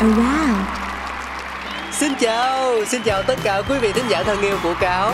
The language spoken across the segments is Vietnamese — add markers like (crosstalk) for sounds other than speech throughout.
Oh, around Xin chào, xin chào tất cả quý vị thính giả thân yêu của Cáo.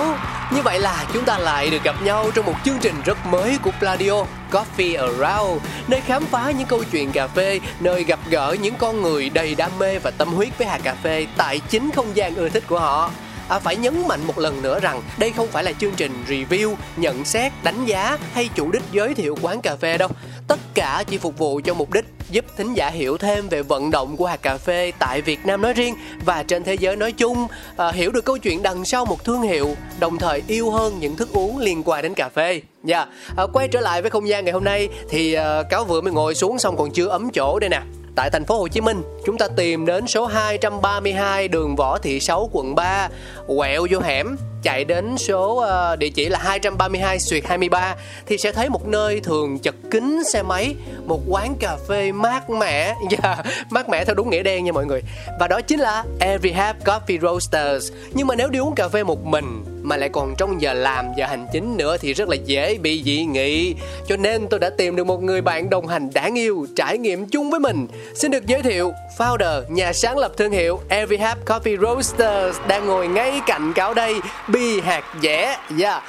Như vậy là chúng ta lại được gặp nhau trong một chương trình rất mới của Pladio Coffee Around Nơi khám phá những câu chuyện cà phê Nơi gặp gỡ những con người đầy đam mê và tâm huyết với hạt cà phê Tại chính không gian ưa thích của họ. À, phải nhấn mạnh một lần nữa rằng đây không phải là chương trình review, nhận xét, đánh giá hay chủ đích giới thiệu quán cà phê đâu. Tất cả chỉ phục vụ cho mục đích giúp thính giả hiểu thêm về vận động của hạt cà phê tại Việt Nam nói riêng và trên thế giới nói chung, à, hiểu được câu chuyện đằng sau một thương hiệu, đồng thời yêu hơn những thức uống liên quan đến cà phê. Dạ, à, quay trở lại với không gian ngày hôm nay thì à, cáo vừa mới ngồi xuống xong còn chưa ấm chỗ đây nè. Tại thành phố Hồ Chí Minh, chúng ta tìm đến số 232 đường Võ Thị Sáu quận 3, quẹo vô hẻm, chạy đến số ờ, địa chỉ là 232 xuyệt 23 thì sẽ thấy một nơi thường chật kín xe máy, một quán cà phê mát mẻ, yeah, (laughs) dạ, mát mẻ theo đúng nghĩa đen nha mọi người. Và đó chính là Every Have Coffee Roasters. Nhưng mà nếu đi uống cà phê một mình mà lại còn trong giờ làm giờ hành chính nữa thì rất là dễ bị dị nghị. Cho nên tôi đã tìm được một người bạn đồng hành đáng yêu trải nghiệm chung với mình. Xin được giới thiệu founder nhà sáng lập thương hiệu Every Hap Coffee Roasters đang ngồi ngay cạnh cáo đây bi hạt dẻ. Yeah.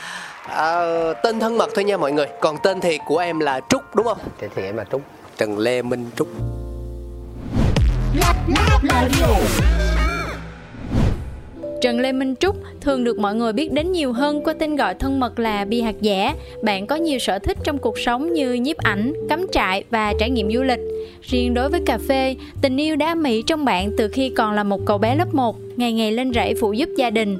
à, tên thân mật thôi nha mọi người. Còn tên thiệt của em là Trúc đúng không? Thế thì em là Trúc. Trần Lê Minh Trúc Trần Lê Minh Trúc thường được mọi người biết đến nhiều hơn qua tên gọi thân mật là Bi Hạt Giả. Bạn có nhiều sở thích trong cuộc sống như nhiếp ảnh, cắm trại và trải nghiệm du lịch. Riêng đối với cà phê, tình yêu đã mỹ trong bạn từ khi còn là một cậu bé lớp 1, ngày ngày lên rẫy phụ giúp gia đình.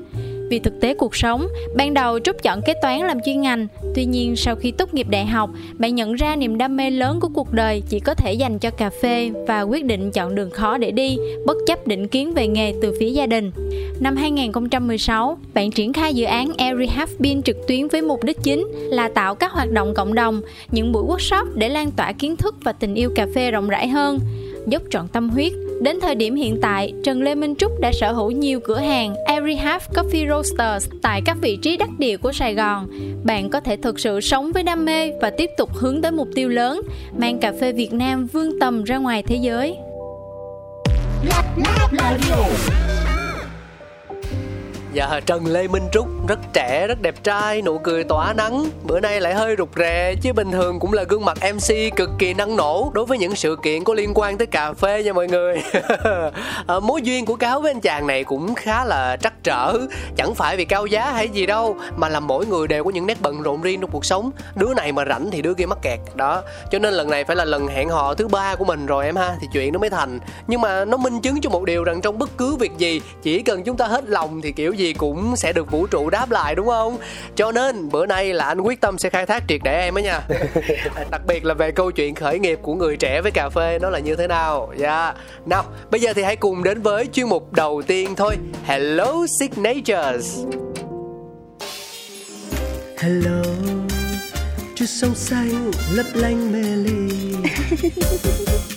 Vì thực tế cuộc sống, ban đầu Trúc chọn kế toán làm chuyên ngành. Tuy nhiên sau khi tốt nghiệp đại học, bạn nhận ra niềm đam mê lớn của cuộc đời chỉ có thể dành cho cà phê và quyết định chọn đường khó để đi, bất chấp định kiến về nghề từ phía gia đình. Năm 2016, bạn triển khai dự án Every Half Bean trực tuyến với mục đích chính là tạo các hoạt động cộng đồng, những buổi workshop để lan tỏa kiến thức và tình yêu cà phê rộng rãi hơn. Dốc trọn tâm huyết, Đến thời điểm hiện tại, Trần Lê Minh Trúc đã sở hữu nhiều cửa hàng Every Half Coffee Roasters tại các vị trí đắc địa của Sài Gòn. Bạn có thể thực sự sống với đam mê và tiếp tục hướng tới mục tiêu lớn, mang cà phê Việt Nam vươn tầm ra ngoài thế giới. Dạ Trần Lê Minh Trúc rất trẻ, rất đẹp trai, nụ cười tỏa nắng. Bữa nay lại hơi rụt rè chứ bình thường cũng là gương mặt MC cực kỳ năng nổ Đối với những sự kiện có liên quan tới cà phê nha mọi người. À, (laughs) Mối duyên của Cáo với anh chàng này cũng khá là trắc trở. Chẳng phải vì cao giá hay gì đâu Mà là mỗi người đều có những nét bận rộn riêng trong cuộc sống. Đứa này mà rảnh thì đứa kia mắc kẹt Đó, cho nên lần này phải là lần hẹn hò thứ ba của mình rồi em ha Thì chuyện nó mới thành. Nhưng mà nó minh chứng cho một điều rằng trong bất cứ việc gì Chỉ cần chúng ta hết lòng thì kiểu gì cũng sẽ được vũ trụ đáp lại đúng không? Cho nên bữa nay là anh quyết tâm sẽ khai thác triệt để em á nha. (laughs) Đặc biệt là về câu chuyện khởi nghiệp của người trẻ với cà phê nó là như thế nào. Dạ. Yeah. nào bây giờ thì hãy cùng đến với chuyên mục đầu tiên thôi. Hello signatures. Hello chút sông xanh lấp lánh mê ly (laughs)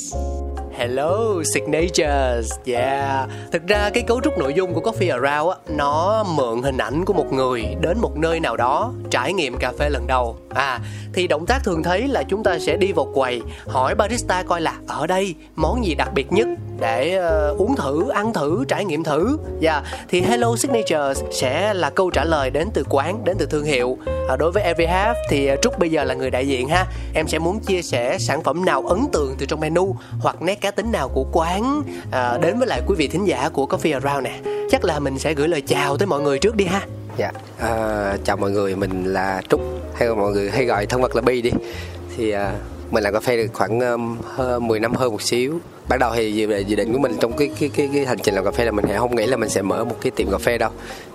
Hello, Signatures. Yeah. Thực ra cái cấu trúc nội dung của Coffee Around á, Nó mượn hình ảnh của một người Đến một nơi nào đó Trải nghiệm cà phê lần đầu. À Thì động tác thường thấy là chúng ta sẽ đi vào quầy, Hỏi barista coi là, Ở đây, món gì đặc biệt nhất? Để uh, uống thử, ăn thử, trải nghiệm thử. Dạ, yeah. thì Hello Signatures sẽ là câu trả lời đến từ quán, đến từ thương hiệu. à, đối với Every Half thì ờ, Trúc bây giờ là người đại diện ha. Em sẽ muốn chia sẻ sản phẩm nào ấn tượng từ trong menu hoặc nét cá tính nào của quán uh, đến với lại quý vị thính giả của Coffee Around nè. Chắc là mình sẽ gửi lời chào tới mọi người trước đi ha. Dạ, uh, chào mọi người, mình là Trúc hay mọi người hay gọi thân vật là Bi đi. Thì uh, mình làm cà phê được khoảng um, hơn 10 năm hơn một xíu ban đầu thì về dự định của mình trong cái cái cái, cái hành trình làm cà phê là mình không nghĩ là mình sẽ mở một cái tiệm cà phê đâu.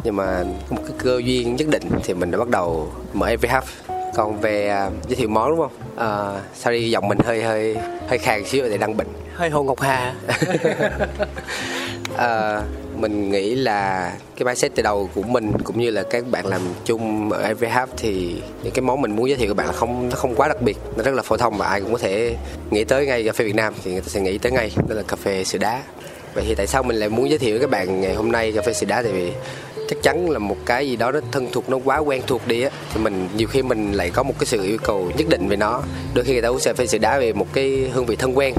Nhưng mà có một cái cơ duyên nhất định thì mình đã bắt đầu mở half còn về uh, giới thiệu món đúng không? Uh, sau đi giọng mình hơi hơi hơi khàn xíu để đang bệnh hơi hồ ngọc hà. Uh, (laughs) mình nghĩ là cái mindset từ đầu của mình cũng như là các bạn làm chung ở Every thì những cái món mình muốn giới thiệu các bạn là không, nó không quá đặc biệt, nó rất là phổ thông và ai cũng có thể nghĩ tới ngay cà phê Việt Nam thì người ta sẽ nghĩ tới ngay, đó là cà phê sữa đá. Vậy thì tại sao mình lại muốn giới thiệu với các bạn ngày hôm nay cà phê sữa đá? Tại vì chắc chắn là một cái gì đó nó thân thuộc, nó quá quen thuộc đi á, thì mình, nhiều khi mình lại có một cái sự yêu cầu nhất định về nó. Đôi khi người ta uống cà phê sữa đá về một cái hương vị thân quen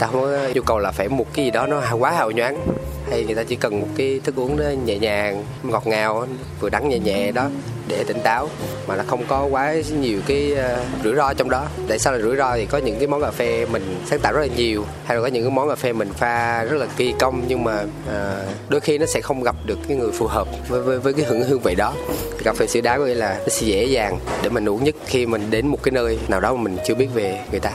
ta không có yêu cầu là phải một cái gì đó nó quá hào nhoáng. Hay người ta chỉ cần một cái thức uống nó nhẹ nhàng ngọt ngào vừa đắng nhẹ nhẹ đó để tỉnh táo mà nó không có quá nhiều cái uh, rủi ro trong đó. Tại sao là rủi ro thì có những cái món cà phê mình sáng tạo rất là nhiều hay là có những cái món cà phê mình pha rất là kỳ công nhưng mà uh, đôi khi nó sẽ không gặp được cái người phù hợp với với, với cái hương hương vị đó. Cà phê sữa đá có nghĩa là nó sẽ dễ dàng để mình uống nhất khi mình đến một cái nơi nào đó mà mình chưa biết về người ta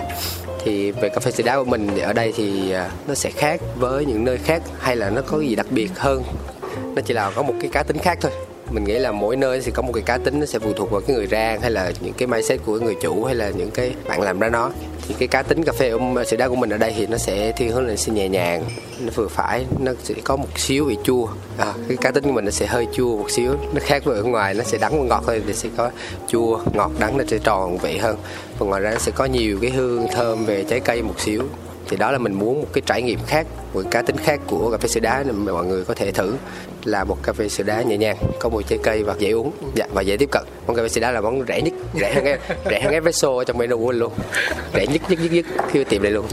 thì về cà phê sữa đá của mình ở đây thì à, nó sẽ khác với những nơi khác hay là nó có gì đặc biệt hơn? Nó chỉ là có một cái cá tính khác thôi mình nghĩ là mỗi nơi sẽ có một cái cá tính nó sẽ phụ thuộc vào cái người rang hay là những cái mindset của người chủ hay là những cái bạn làm ra nó. Thì cái cá tính cà phê sữa đá của mình ở đây thì nó sẽ thiên hướng là sẽ nhẹ nhàng nó vừa phải nó sẽ có một xíu vị chua. À, cái cá tính của mình nó sẽ hơi chua một xíu nó khác với ở ngoài nó sẽ đắng và ngọt thôi thì sẽ có chua ngọt đắng nó sẽ tròn vị hơn. Và ngoài ra nó sẽ có nhiều cái hương thơm về trái cây một xíu. Thì đó là mình muốn một cái trải nghiệm khác một cá tính khác của cà phê sữa đá mà mọi người có thể thử là một cà phê sữa đá nhẹ nhàng có mùi trái cây và dễ uống dạ, và dễ tiếp cận. Món cà phê sữa đá là món rẻ nhất rẻ hơn (laughs) rẻ hơn espresso ở trong menu của mình luôn. Rẻ nhất nhất nhất nhất khi tìm đây luôn.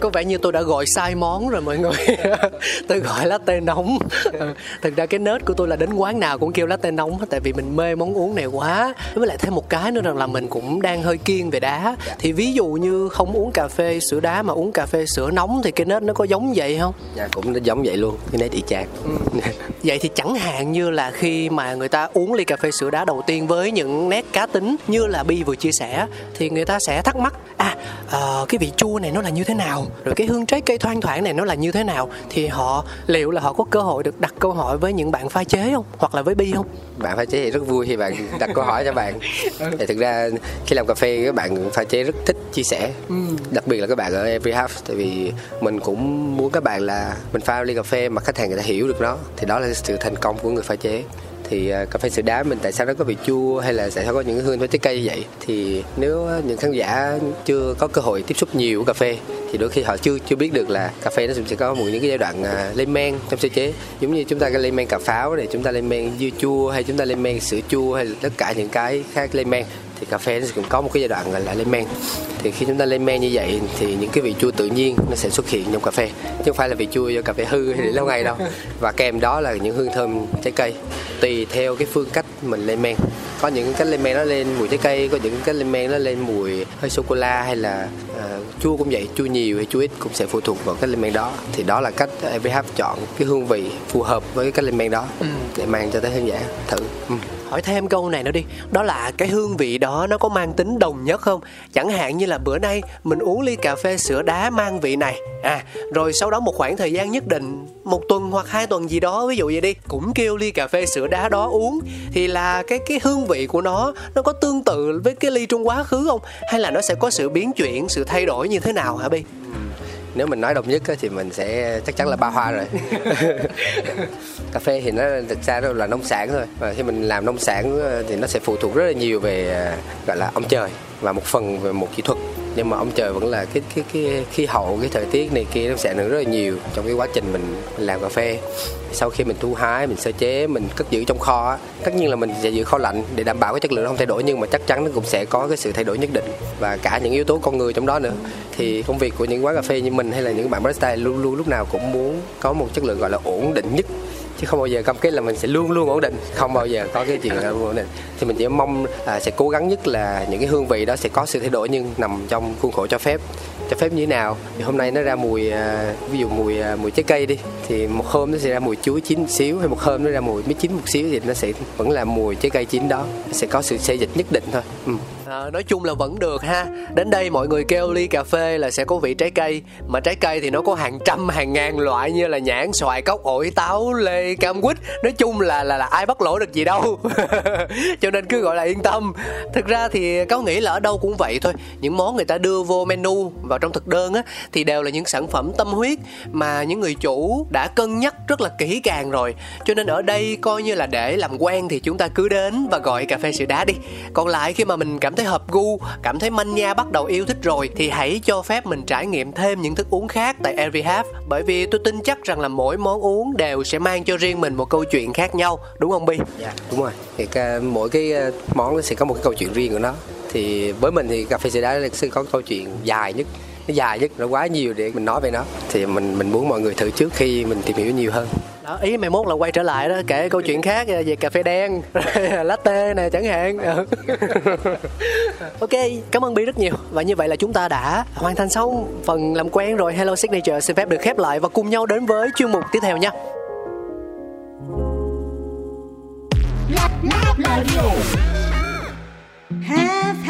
Có vẻ như tôi đã gọi sai món rồi mọi người. (laughs) Tôi gọi latte nóng. Thực ra cái nết của tôi là đến quán nào cũng kêu latte nóng tại vì mình mê món uống này quá. Với lại thêm một cái nữa rằng là mình cũng đang hơi kiên về đá. Thì ví dụ như không uống cà phê sữa đá mà uống cà phê sữa nóng thì cái nết nó có giống vậy không? Dạ cũng giống vậy luôn. Cái nết y chang. Ừ. vậy thì chẳng hạn như là khi mà người ta uống ly cà phê sữa đá đầu tiên với những nét cá tính như là bi vừa chia sẻ thì người ta sẽ thắc mắc à uh, cái vị chua này nó là như thế nào? Rồi cái hương trái cây thoang thoảng này nó là như thế nào? Thì họ liệu là họ có cơ hội được đặt câu hỏi với những bạn pha chế không? Hoặc là với bi không? Bạn pha chế thì rất vui khi bạn đặt câu hỏi cho bạn. Thì thực ra khi làm cà phê các bạn pha chế rất thích chia sẻ. Ừ. đặc biệt là các bạn ở every half tại vì mình cũng muốn các bạn là mình pha ly cà phê mà khách hàng người ta hiểu được nó thì đó là sự thành công của người pha chế. Thì à, cà phê sữa đá mình tại sao nó có vị chua hay là tại sao có những hương trái cây như vậy? Thì nếu những khán giả chưa có cơ hội tiếp xúc nhiều cà phê, thì đôi khi họ chưa chưa biết được là cà phê nó sẽ có một những cái giai đoạn à, lên men trong sơ chế. Giống như chúng ta cái lên men cà pháo này, chúng ta lên men dưa chua hay chúng ta lên men sữa chua hay tất cả những cái khác lên men thì cà phê nó cũng có một cái giai đoạn gọi là lên men thì khi chúng ta lên men như vậy thì những cái vị chua tự nhiên nó sẽ xuất hiện trong cà phê. Chứ không phải là vị chua do cà phê hư hay để lâu ngày đâu. (laughs) Và kèm đó là những hương thơm trái cây. Tùy theo cái phương cách mình lên men có những cái lên men nó lên mùi trái cây có những cái lên men nó lên mùi hơi sô cô la hay là uh, chua cũng vậy chua nhiều hay chua ít cũng sẽ phụ thuộc vào cái lên men đó. Thì đó là cách EVH chọn cái hương vị phù hợp với cái lên men đó ừ. để mang cho tới khán giả thử. Ừ. Hỏi thêm câu này nữa đi. Đó là cái hương vị đó đó nó có mang tính đồng nhất không? Chẳng hạn như là bữa nay mình uống ly cà phê sữa đá mang vị này. À rồi sau đó một khoảng thời gian nhất định, một tuần hoặc hai tuần gì đó, ví dụ vậy đi, cũng kêu ly cà phê sữa đá đó uống, thì là cái cái hương vị của nó nó có tương tự với cái ly trong quá khứ không? Hay là nó sẽ có sự biến chuyển, sự thay đổi như thế nào hả bi? Nếu mình nói đồng nhất thì mình sẽ chắc chắn là ba hoa rồi. (laughs) Cà phê thì nó thực ra là nông sản thôi. Và khi mình làm nông sản thì nó sẽ phụ thuộc rất là nhiều về gọi là ông trời và một phần về một kỹ thuật nhưng mà ông trời vẫn là cái cái cái khí hậu cái thời tiết này kia nó sẽ ảnh hưởng rất là nhiều trong cái quá trình mình làm cà phê. Sau khi mình thu hái mình sơ chế mình cất giữ trong kho á, tất nhiên là mình sẽ giữ kho lạnh để đảm bảo cái chất lượng nó không thay đổi nhưng mà chắc chắn nó cũng sẽ có cái sự thay đổi nhất định. Và cả những yếu tố con người trong đó nữa. Thì công việc của những quán cà phê như mình hay là những bạn barista luôn luôn lúc nào cũng muốn có một chất lượng gọi là ổn định nhất chứ không bao giờ cam kết là mình sẽ luôn luôn ổn định. Không bao giờ có cái chuyện là luôn ổn định. Thì mình chỉ mong là sẽ cố gắng nhất là những cái hương vị đó sẽ có sự thay đổi nhưng nằm trong khuôn khổ cho phép. Cho phép như thế nào? Thì hôm nay nó ra mùi à, ví dụ mùi à, mùi trái cây đi thì một hôm nó sẽ ra mùi chuối chín một xíu hay một hôm nó ra mùi mít chín một xíu thì nó sẽ vẫn là mùi trái cây chín đó. Sẽ có sự xê dịch nhất định thôi. Ừ. À, nói chung là vẫn được ha. Đến đây mọi người kêu ly cà phê là sẽ có vị trái cây. Mà trái cây thì nó có hàng trăm hàng ngàn loại như là nhãn xoài cốc ổi táo lê cam quýt. Nói chung là là là ai bắt lỗi được gì đâu. (laughs) Cho nên cứ gọi là yên tâm. Thực ra thì cáo nghĩ là ở đâu cũng vậy thôi. Những món người ta đưa vô menu vào trong thực đơn á thì đều là những sản phẩm tâm huyết mà những người chủ đã cân nhắc rất là kỹ càng rồi. Cho nên ở đây coi như là để làm quen thì chúng ta cứ đến và gọi cà phê sữa đá đi. Còn lại khi mà mình cảm thấy hợp gu, cảm thấy manh nha bắt đầu yêu thích rồi thì hãy cho phép mình trải nghiệm thêm những thức uống khác tại Every Half bởi vì tôi tin chắc rằng là mỗi món uống đều sẽ mang cho riêng mình một câu chuyện khác nhau. Đúng không Bi? dạ đúng rồi. Thì mỗi cái ờ, món nó sẽ có một cái câu chuyện riêng của nó. Thì với mình thì cà phê sữa đá sẽ có câu chuyện dài nhất nó dài nhất nó quá nhiều để mình nói về nó thì mình mình muốn mọi người thử trước khi mình tìm hiểu nhiều hơn đó ý mày mốt là quay trở lại đó kể câu chuyện khác về cà phê đen latte này chẳng hạn Ừ. ok cảm ơn bi rất nhiều và như vậy là chúng ta đã hoàn thành xong phần làm quen rồi hello signature xin phép được khép lại và cùng nhau đến với chuyên mục tiếp theo nha have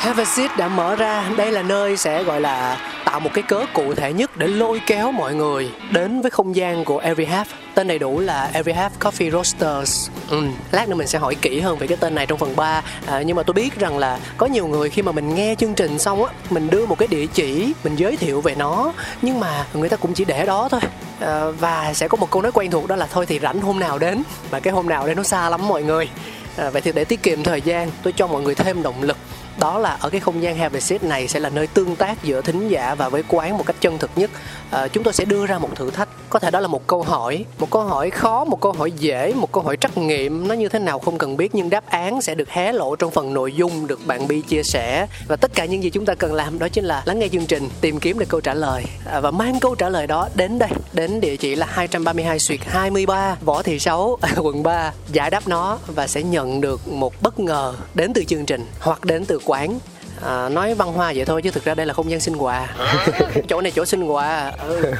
Have a seat đã mở ra. Đây là nơi sẽ gọi là tạo một cái cớ cụ thể nhất để lôi kéo mọi người đến với không gian của Every Half. Tên đầy đủ là Every Half Coffee Roasters. Ừ. lát nữa mình sẽ hỏi kỹ hơn về cái tên này trong phần 3 à, nhưng mà tôi biết rằng là có nhiều người khi mà mình nghe chương trình xong á mình đưa một cái địa chỉ mình giới thiệu về nó nhưng mà người ta cũng chỉ để đó thôi. À, và sẽ có một câu nói quen thuộc đó là thôi thì rảnh hôm nào đến? Và cái hôm nào đây nó xa lắm mọi người à, vậy thì để tiết kiệm thời gian tôi cho mọi người thêm động lực đó là ở cái không gian Have Seat này sẽ là nơi tương tác giữa thính giả và với quán một cách chân thực nhất. À, chúng tôi sẽ đưa ra một thử thách. Có thể đó là một câu hỏi một câu hỏi khó một câu hỏi dễ một câu hỏi trắc nghiệm. Nó như thế nào không cần biết nhưng đáp án sẽ được hé lộ trong phần nội dung được bạn Bi chia sẻ. Và tất cả những gì chúng ta cần làm đó chính là lắng nghe chương trình tìm kiếm được câu trả lời. À, và mang câu trả lời đó đến đây đến địa chỉ là 232 Suyệt 23 Võ Thị Sáu (laughs) quận 3 giải đáp nó và sẽ nhận được một bất ngờ đến từ chương trình hoặc đến từ quán À, nói văn hoa vậy thôi chứ thực ra đây là không gian sinh quà (laughs) chỗ này chỗ sinh quà ừ.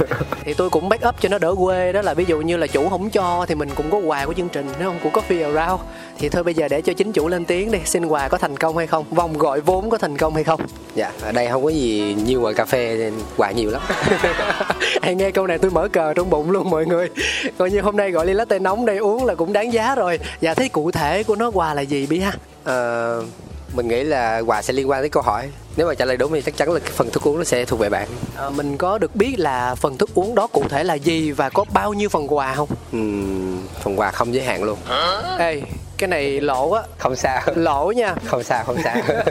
thì tôi cũng back up cho nó đỡ quê. Đó là ví dụ như là chủ không cho thì mình cũng có quà của chương trình đúng không của coffee around. Thì thôi bây giờ để cho chính chủ lên tiếng đi xin quà có thành công hay không vòng gọi vốn có thành công hay không. Dạ ở đây không có gì nhiều ngoài cà phê quà nhiều lắm. (laughs) Hay nghe câu này tôi mở cờ trong bụng luôn mọi người. Coi như hôm nay gọi ly latte nóng đây uống là cũng đáng giá rồi. Dạ thế cụ thể của nó quà là gì bi ha? Ờ, mình nghĩ là quà sẽ liên quan đến câu hỏi. Nếu mà trả lời đúng thì chắc chắn là cái phần thức uống nó sẽ thuộc về bạn. À, mình có được biết là phần thức uống đó cụ thể là gì và có bao nhiêu phần quà không? Ừm, phần quà không giới hạn luôn. Ê cái này lỗ á. Không sao. Lỗ nha. Không sao không sao (laughs)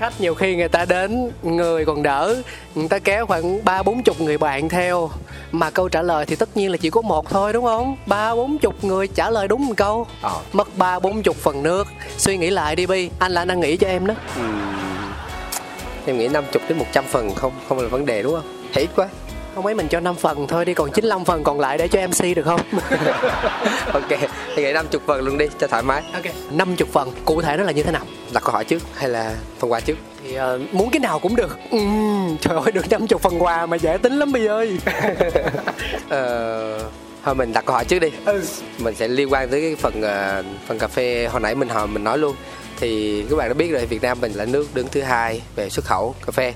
khách. Nhiều khi người ta đến người còn đỡ. Người ta kéo khoảng ba bốn chục người bạn theo. Mà câu trả lời thì tất nhiên là chỉ có một thôi đúng không? Ba bốn chục người trả lời đúng một câu. Ờ. mất ba bốn chục phần nước. Suy nghĩ lại đi bi. Anh là anh đang nghĩ cho em đó. Ừm, em nghĩ 50 đến 100 phần không không là vấn đề đúng không? Ít quá không ấy mình cho 5 phần thôi đi còn 95 phần còn lại để cho MC được không? (laughs) Ok thì nghĩ 50 phần luôn đi cho thoải mái. Ok 50 phần cụ thể nó là như thế nào? Đặt câu hỏi trước hay là phần quà trước? Thì ờ, muốn cái nào cũng được. Ừm, trời ơi được 50 phần quà mà dễ tính lắm bi ơi. (laughs) Ờ, thôi mình đặt câu hỏi trước đi. Ừ. mình sẽ liên quan tới cái phần ờ, phần cà phê hồi nãy mình hồi mình nói luôn. Thì các bạn đã biết rồi Việt Nam mình là nước đứng thứ hai về xuất khẩu cà phê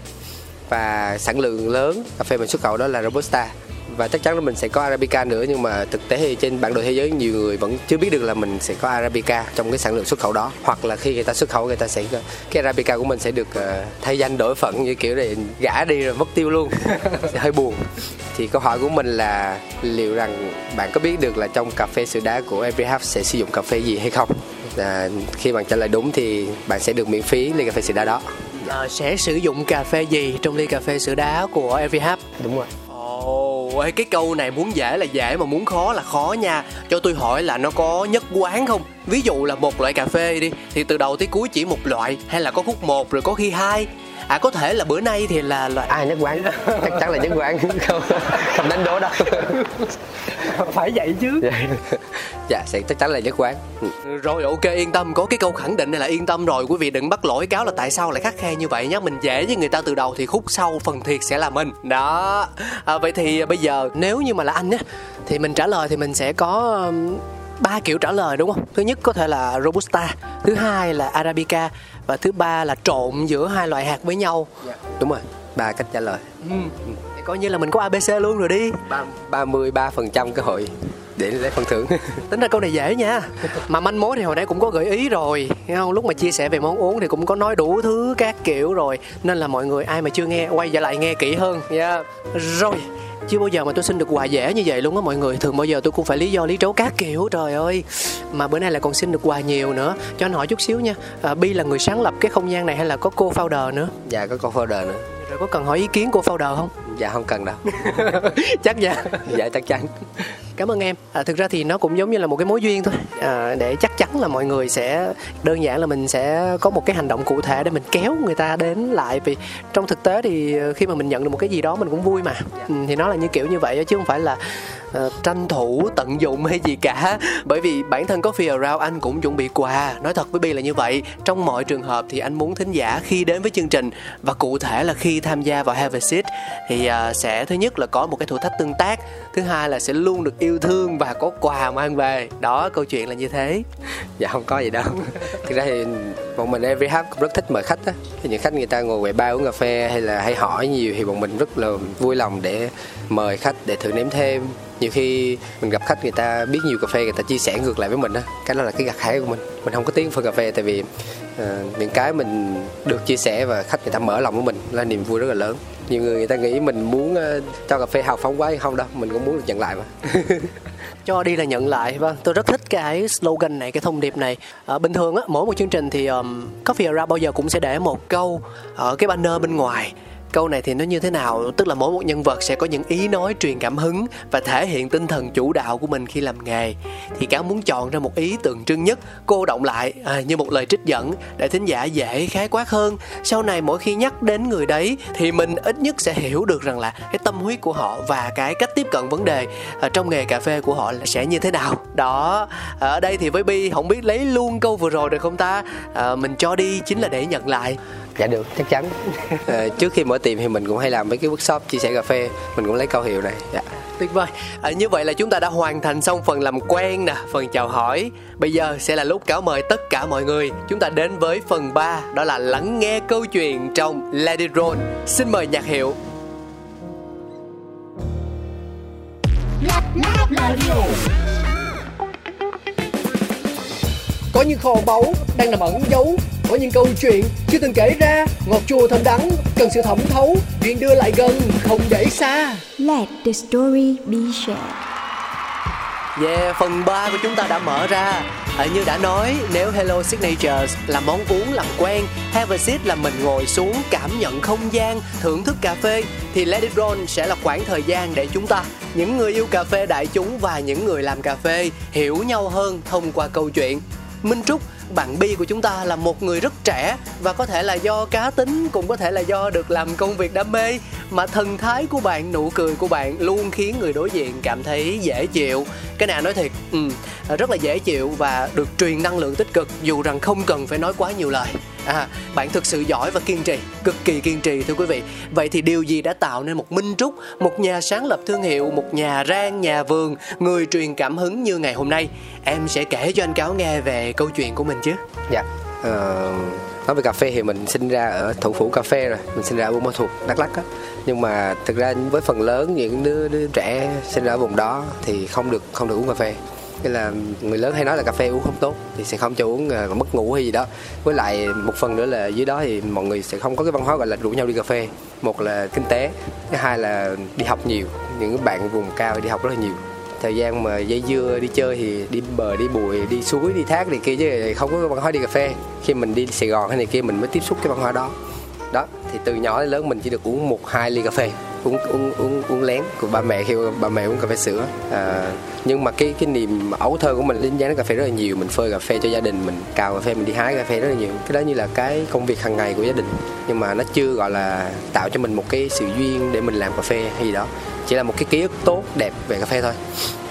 và sản lượng lớn cà phê mình xuất khẩu đó là robusta. Và chắc chắn là mình sẽ có arabica nữa nhưng mà thực tế thì trên bản đồ thế giới nhiều người vẫn chưa biết được là mình sẽ có arabica trong cái sản lượng xuất khẩu đó. Hoặc là khi người ta xuất khẩu người ta sẽ cái arabica của mình sẽ được ờ, thay danh đổi phận như kiểu này gã đi rồi mất tiêu luôn. (laughs) Hơi buồn. Thì câu hỏi của mình là liệu rằng bạn có biết được là trong cà phê sữa đá của Every Half sẽ sử dụng cà phê gì hay không? À, khi bạn trả lời đúng thì bạn sẽ được miễn phí ly cà phê sữa đá đó à, sẽ sử dụng cà phê gì trong ly cà phê sữa đá của Every Hub đúng rồi. Ồ, oh, cái câu này muốn dễ là dễ mà muốn khó là khó nha. Cho tôi hỏi là nó có nhất quán không? Ví dụ là một loại cà phê đi Thì từ đầu tới cuối chỉ một loại Hay là có khúc một rồi có khi hai à có thể là bữa nay thì là loại ai nhất quán? Chắc chắn là nhất quán. (laughs) Không không đánh đố đâu. Phải vậy chứ. Dạ, dạ sẽ chắc chắn là nhất quán. Ừ. rồi ok yên tâm. Có cái câu khẳng định này là yên tâm rồi. Quý vị đừng bắt lỗi cáo là tại sao lại khắc khe như vậy nhé. Mình dễ với người ta từ đầu thì khúc sau phần thiệt sẽ là mình. Đó. À, vậy thì bây giờ nếu như mà là anh á thì mình trả lời thì mình sẽ có ba kiểu trả lời đúng không? Thứ nhất có thể là robusta thứ hai là arabica và thứ ba là trộn giữa hai loại hạt với nhau yeah. Dạ. đúng rồi ba cách trả lời ừ. ừ. coi như là mình có abc luôn rồi đi ba mươi ba phần trăm cơ hội để lấy phần thưởng (laughs) tính ra câu này dễ nha mà manh mối thì hồi nãy cũng có gợi ý rồi nghe không lúc mà chia sẻ về món uống thì cũng có nói đủ thứ các kiểu rồi nên là mọi người ai mà chưa nghe quay trở lại nghe kỹ hơn nha yeah. rồi chưa bao giờ mà tôi xin được quà dễ như vậy luôn á mọi người. Thường bao giờ tôi cũng phải lý do lý trấu các kiểu. Trời ơi. Mà bữa nay lại còn xin được quà nhiều nữa. Cho anh hỏi chút xíu nha. À, bi là người sáng lập cái không gian này hay là có cô founder nữa? Dạ có cô founder nữa. Rồi có cần hỏi ý kiến cô founder không? Dạ không cần đâu. (laughs) Chắc dạ. Dạ chắc chắn cảm ơn em. À, thực ra thì nó cũng giống như là một cái mối duyên thôi. À, để chắc chắn là mọi người sẽ đơn giản là mình sẽ có một cái hành động cụ thể để mình kéo người ta đến lại. Vì trong thực tế thì ờ, khi mà mình nhận được một cái gì đó mình cũng vui mà. Ừ, thì nó là như kiểu như vậy chứ không phải là uh, tranh thủ tận dụng hay gì cả. Bởi vì bản thân Coffee Around anh cũng chuẩn bị quà. Nói thật với Bi là như vậy. Trong mọi trường hợp thì anh muốn thính giả khi đến với chương trình. Và cụ thể là khi tham gia vào Have a Seat thì uh, sẽ thứ nhất là có một cái thử thách tương tác. Thứ hai là sẽ luôn được yêu thương và có quà mang về. Đó câu chuyện là như thế. Dạ không có gì đâu. Thực ra thì bọn mình every hub cũng rất thích mời khách á. Những khách người ta ngồi quầy ba uống cà phê hay là hay hỏi nhiều thì bọn mình rất là vui lòng để mời khách để thử nếm thêm nhiều khi mình gặp khách người ta biết nhiều cà phê người ta chia sẻ ngược lại với mình á cái đó là cái gặt hái của mình. Mình không có tiếng phân cà phê tại vì uh, những cái mình được chia sẻ và khách người ta mở lòng với mình là niềm vui rất là lớn. Nhiều người người ta nghĩ mình muốn uh, cho cà phê hào phóng quá hay không đâu mình cũng muốn được nhận lại mà. (laughs) Cho đi là nhận lại vâng. Tôi rất thích cái slogan này cái thông điệp này. À, bình thường á mỗi một chương trình thì um, coffee ra bao giờ cũng sẽ để một câu ở cái banner bên ngoài câu này thì nó như thế nào? Tức là mỗi một nhân vật sẽ có những ý nói truyền cảm hứng và thể hiện tinh thần chủ đạo của mình khi làm nghề. Thì cáo muốn chọn ra một ý tượng trưng nhất cô động lại à, như một lời trích dẫn để thính giả dễ khái quát hơn. Sau này mỗi khi nhắc đến người đấy thì mình ít nhất sẽ hiểu được rằng là cái tâm huyết của họ và cái cách tiếp cận vấn đề à, trong nghề cà phê của họ sẽ như thế nào. Đó ở đây thì với bi không biết lấy luôn câu vừa rồi được không ta? À, mình cho đi chính là để nhận lại dạ được chắc chắn. À, (laughs) trước khi mở tiệm thì mình cũng hay làm mấy cái workshop chia sẻ cà phê. Mình cũng lấy câu hiệu này dạ. Tuyệt vời. À, như vậy là chúng ta đã hoàn thành xong phần làm quen nè phần chào hỏi. Bây giờ sẽ là lúc cáo mời tất cả mọi người. Chúng ta đến với phần 3 đó là lắng nghe câu chuyện trong Let It Roll. Xin mời nhạc hiệu. Có những kho báu đang nằm ẩn giấu có những câu chuyện chưa từng kể ra ngọt chua thơm đắng cần sự thẩm thấu chuyện đưa lại gần không để xa. Let the story be shared. Yeah, phần 3 của chúng ta đã mở ra. À, Như đã nói, nếu Hello Signatures là món uống làm quen Have a Seat là mình ngồi xuống cảm nhận không gian, thưởng thức cà phê Thì Let It Roll sẽ là khoảng thời gian để chúng ta Những người yêu cà phê đại chúng và những người làm cà phê Hiểu nhau hơn thông qua câu chuyện. Minh Trúc bạn Bi của chúng ta là một người rất trẻ và có thể là do cá tính cũng có thể là do được làm công việc đam mê mà thần thái của bạn nụ cười của bạn luôn khiến người đối diện cảm thấy dễ chịu. Cái này nói thiệt ừ, rất là dễ chịu và được truyền năng lượng tích cực dù rằng không cần phải nói quá nhiều lời à bạn thực sự giỏi và kiên trì cực kỳ kiên trì thưa quý vị. Vậy thì điều gì đã tạo nên một minh trúc một nhà sáng lập thương hiệu một nhà rang nhà vườn người truyền cảm hứng như ngày hôm nay? Em sẽ kể cho anh cáo nghe về câu chuyện của mình chứ. Dạ uh, nói về cà phê thì mình sinh ra ở thủ phủ cà phê rồi. Mình sinh ra ở buôn ma thuột đắk lắk á. Nhưng mà thực ra với phần lớn những đứa, đứa trẻ sinh ra ở vùng đó thì không được không được uống cà phê. Nghĩa là người lớn hay nói là cà phê uống không tốt thì sẽ không cho uống uh, mất ngủ hay gì đó. Với lại một phần nữa là dưới đó thì mọi người sẽ không có cái văn hóa gọi là rủ nhau đi cà phê. Một là kinh tế thứ hai là đi học nhiều. Những bạn vùng cao đi học rất là nhiều. Thời gian mà dây dưa đi chơi thì đi bờ đi bụi đi suối đi thác này kia chứ không có văn hóa đi cà phê. Khi mình đi Sài Gòn hay này kia mình mới tiếp xúc cái văn hóa đó. Đó thì từ nhỏ đến lớn mình chỉ được uống một hai ly cà phê uống uống uống uống lén. Của ba mẹ khi ba mẹ uống cà phê sữa. À, nhưng mà cái cái niềm ấu thơ của mình liên quan đến cà phê rất là nhiều. Mình phơi cà phê cho gia đình mình cào cà phê mình đi hái cà phê rất là nhiều. Cái đó như là cái công việc hàng ngày của gia đình. Nhưng mà nó chưa gọi là tạo cho mình một cái sự duyên để mình làm cà phê hay gì đó. Chỉ là một cái ký ức tốt đẹp về cà phê thôi.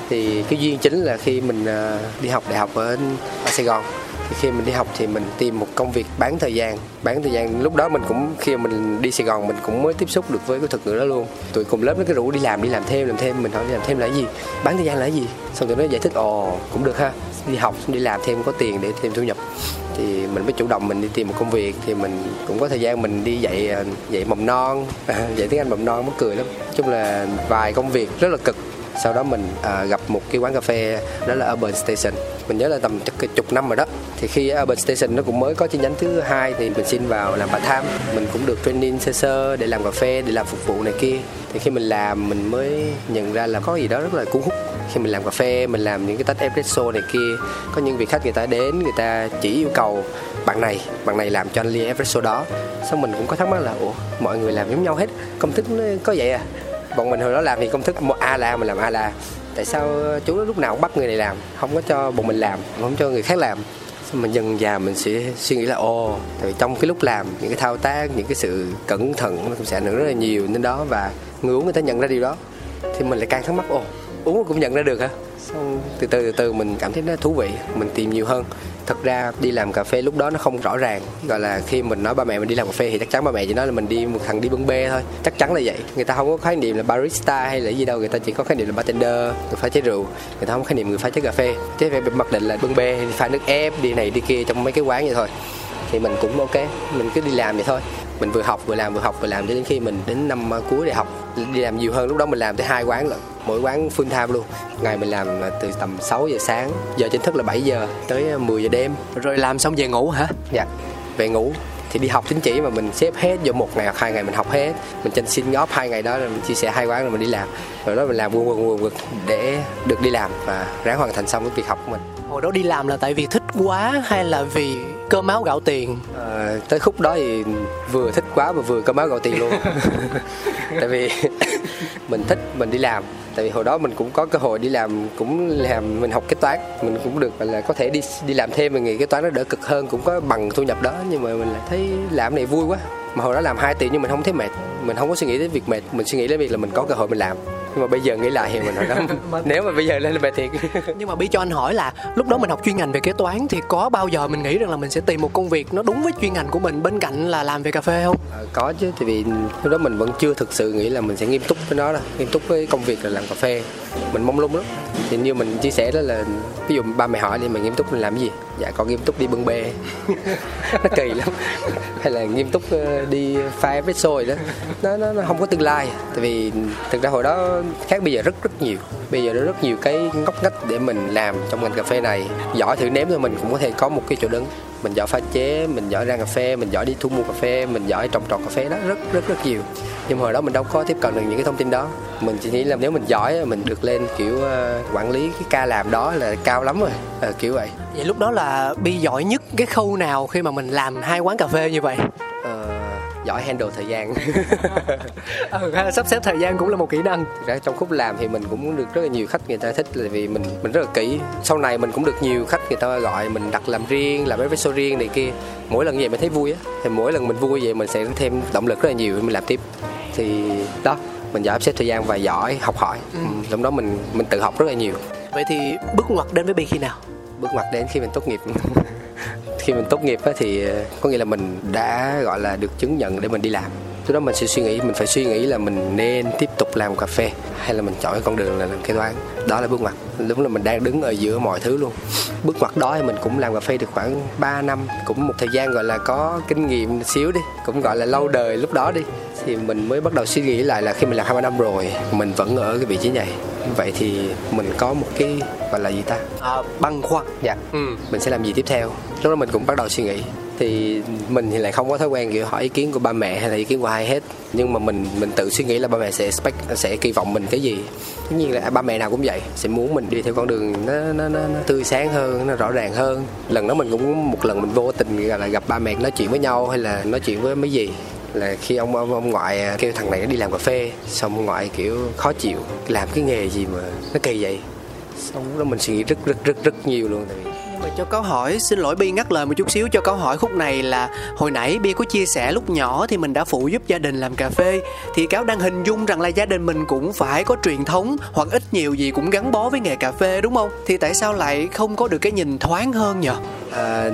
Thì cái duyên chính là khi mình à, đi học đại học ở, ở Sài Gòn thì khi mình đi học thì mình tìm một công việc bán thời gian. Bán thời gian, lúc đó mình cũng, khi mà mình đi Sài Gòn mình cũng mới tiếp xúc được với cái thuật ngữ đó luôn. Tụi cùng lớp nó cứ rủ đi làm đi làm thêm làm thêm. Mình hỏi đi làm thêm là gì? Bán thời gian là gì? Xong tụi nó giải thích, ồ, cũng được ha. Đi học, đi làm thêm, có tiền để thêm thu nhập. Thì mình mới chủ động mình đi tìm một công việc. Thì mình cũng có thời gian mình đi dạy ờ, dạy mầm non. (laughs) Dạy tiếng Anh mầm non mắc cười lắm. Chung là vài công việc rất là cực sau đó mình à, gặp một cái quán cà phê đó là Urban Station. Mình nhớ là tầm chục, chục năm rồi đó. Thì khi Urban Station nó cũng mới có chi nhánh thứ hai thì mình xin vào làm part time. Mình cũng được training sơ sơ để làm cà phê để làm phục vụ này kia. Thì khi mình làm mình mới nhận ra là có gì đó rất là cuốn hút. Khi mình làm cà phê mình làm những cái tách espresso này kia có những vị khách người ta đến người ta chỉ yêu cầu bạn này bạn này làm cho anh ly espresso đó. Xong mình cũng có thắc mắc là ủa mọi người làm giống nhau hết công thức nó có vậy à? Bọn mình hồi đó làm thì công thức một a la mình làm a la tại sao chú lúc nào cũng bắt người này làm? Không có cho bọn mình làm, không cho người khác làm. Xong mình dần già mình sẽ suy nghĩ là, ồ, tại trong cái lúc làm, những cái thao tác, những cái sự cẩn thận nó cũng sẽ ảnh hưởng rất là nhiều đến đó và người uống người ta nhận ra điều đó. Thì mình lại càng thắc mắc, ồ, uống cũng nhận ra được hả? Xong từ từ từ từ mình cảm thấy nó thú vị, mình tìm nhiều hơn thật ra đi làm cà phê lúc đó nó không rõ ràng. Gọi là khi mình nói ba mẹ mình đi làm cà phê thì chắc chắn ba mẹ chỉ nói là mình đi một thằng đi bưng bê thôi. Chắc chắn là vậy. Người ta không có khái niệm là barista hay là gì đâu. Người ta chỉ có khái niệm là bartender, người pha chế rượu. Người ta không có khái niệm người pha chế cà phê. Chế về mặc định là bưng bê pha nước ép, đi này đi kia trong mấy cái quán vậy thôi. Thì mình cũng ok. Mình cứ đi làm vậy thôi mình vừa học vừa làm vừa học vừa làm cho đến khi mình đến năm cuối đại học. Đi làm nhiều hơn lúc đó mình làm tới hai quán lận mỗi quán full time luôn. Ngày mình làm từ tầm 6 giờ sáng giờ chính thức là 7 giờ tới 10 giờ đêm. Rồi làm xong về ngủ hả? Dạ về ngủ. Thì đi học chính chỉ mà mình xếp hết vô một ngày hoặc hai ngày mình học hết. Mình tranh xin góp hai ngày đó rồi mình chia sẻ hai quán rồi mình đi làm. Rồi đó mình làm quần quần quần quần để được đi làm và ráng hoàn thành xong cái việc học của mình hồi đó đi làm là tại vì thích quá hay là vì cơm áo gạo tiền? À, tới khúc đó thì vừa thích quá và vừa cơm áo gạo tiền luôn. (laughs) Tại vì (laughs) mình thích mình đi làm. Tại vì hồi đó mình cũng có cơ hội đi làm cũng làm mình học kế toán. Mình cũng được là có thể đi đi làm thêm mình nghĩ kế toán nó đỡ cực hơn cũng có bằng thu nhập đó. Nhưng mà mình lại thấy làm này vui quá mà hồi đó làm 2 tỷ nhưng mình không thấy mệt. Mình không có suy nghĩ đến việc mệt. Mình suy nghĩ đến việc là mình có cơ hội mình làm. Nhưng mà bây giờ nghĩ lại thì mình nói đó (laughs) nếu mà bây giờ lên là mệt thiệt. (laughs) Nhưng mà bi cho anh hỏi là lúc đó mình học chuyên ngành về kế toán thì có bao giờ mình nghĩ rằng là mình sẽ tìm một công việc nó đúng với chuyên ngành của mình bên cạnh là làm về cà phê không? À, có chứ. Tại vì lúc đó mình vẫn chưa thực sự nghĩ là mình sẽ nghiêm túc với nó đâu. Nghiêm túc với công việc là làm cà phê mình mong lung lắm. Thì như mình chia sẻ đó là ví dụ ba mẹ hỏi đi mình nghiêm túc mình làm gì? Dạ con nghiêm túc đi bưng bê. (laughs) Nó kỳ lắm. Hay là nghiêm túc ờ, đi pha espresso rồi đó. Nó, nó nó không có tương lai. Tại vì thực ra hồi đó khác bây giờ rất rất nhiều. Bây giờ nó rất nhiều cái ngóc ngách để mình làm trong ngành cà phê này. Giỏi thử nếm thôi mình cũng có thể có một cái chỗ đứng. Mình giỏi pha chế mình giỏi ra cà phê mình giỏi đi thu mua cà phê mình giỏi trồng trọt cà phê. Đó rất rất rất nhiều nhưng hồi đó mình đâu có tiếp cận được những cái thông tin đó. Mình chỉ nghĩ là nếu mình giỏi mình được lên kiểu uh, quản lý cái ca làm đó là cao lắm rồi à, kiểu vậy. Vậy lúc đó là bi giỏi nhất cái khâu nào khi mà mình làm hai quán cà phê như vậy? Uh, giỏi handle thời gian. (laughs) Ừ, sắp xếp thời gian cũng là một kỹ năng. Thực ra trong khúc làm thì mình cũng được rất là nhiều khách người ta thích là vì mình mình rất là kỹ. Sau này mình cũng được nhiều khách người ta gọi mình đặt làm riêng làm espresso riêng này kia. Mỗi lần vậy mình thấy vui á thì mỗi lần mình vui vậy mình sẽ thêm động lực rất là nhiều để mình làm tiếp thì đó mình giỏi xếp thời gian và giỏi học hỏi. Ừ. trong đó mình mình tự học rất là nhiều. Vậy thì bước ngoặt đến với bi khi nào? Bước ngoặt đến khi mình tốt nghiệp. (laughs) Khi mình tốt nghiệp thì có nghĩa là mình đã gọi là được chứng nhận để mình đi làm lúc đó mình sẽ suy nghĩ mình phải suy nghĩ là mình nên tiếp tục làm cà phê hay là mình chọn cái con đường là làm kế toán. Đó là bước ngoặt. Đúng là mình đang đứng ở giữa mọi thứ luôn. Bước ngoặt đó thì mình cũng làm cà phê được khoảng 3 năm cũng một thời gian gọi là có kinh nghiệm xíu đi cũng gọi là lâu đời lúc đó đi. Thì mình mới bắt đầu suy nghĩ lại là khi mình làm hai năm rồi mình vẫn ở cái vị trí này. Vậy thì mình có một cái gọi là gì ta? À, băn khoăn. Dạ. Ừ. mình sẽ làm gì tiếp theo? Lúc đó mình cũng bắt đầu suy nghĩ thì mình thì lại không có thói quen kiểu hỏi ý kiến của ba mẹ hay là ý kiến của ai hết. Nhưng mà mình mình tự suy nghĩ là ba mẹ sẽ expect sẽ kỳ vọng mình cái gì. Tất nhiên là à, ba mẹ nào cũng vậy sẽ muốn mình đi theo con đường nó nó nó, nó tươi sáng hơn nó rõ ràng hơn. Lần đó mình cũng một lần mình vô tình là gặp ba mẹ nói chuyện với nhau hay là nói chuyện với mấy gì. Là khi ông ông, ông ngoại à, kêu thằng này nó đi làm cà phê xong ông ngoại kiểu khó chịu. Làm cái nghề gì mà nó kỳ vậy? Xong lúc đó mình suy nghĩ rất rất rất rất nhiều luôn tại vì mà cho câu hỏi xin lỗi bi ngắt lời một chút xíu. Cho câu hỏi khúc này là hồi nãy bi có chia sẻ lúc nhỏ thì mình đã phụ giúp gia đình làm cà phê. Thì cáo đang hình dung rằng là gia đình mình cũng phải có truyền thống hoặc ít nhiều gì cũng gắn bó với nghề cà phê đúng không? Thì tại sao lại không có được cái nhìn thoáng hơn nhở à,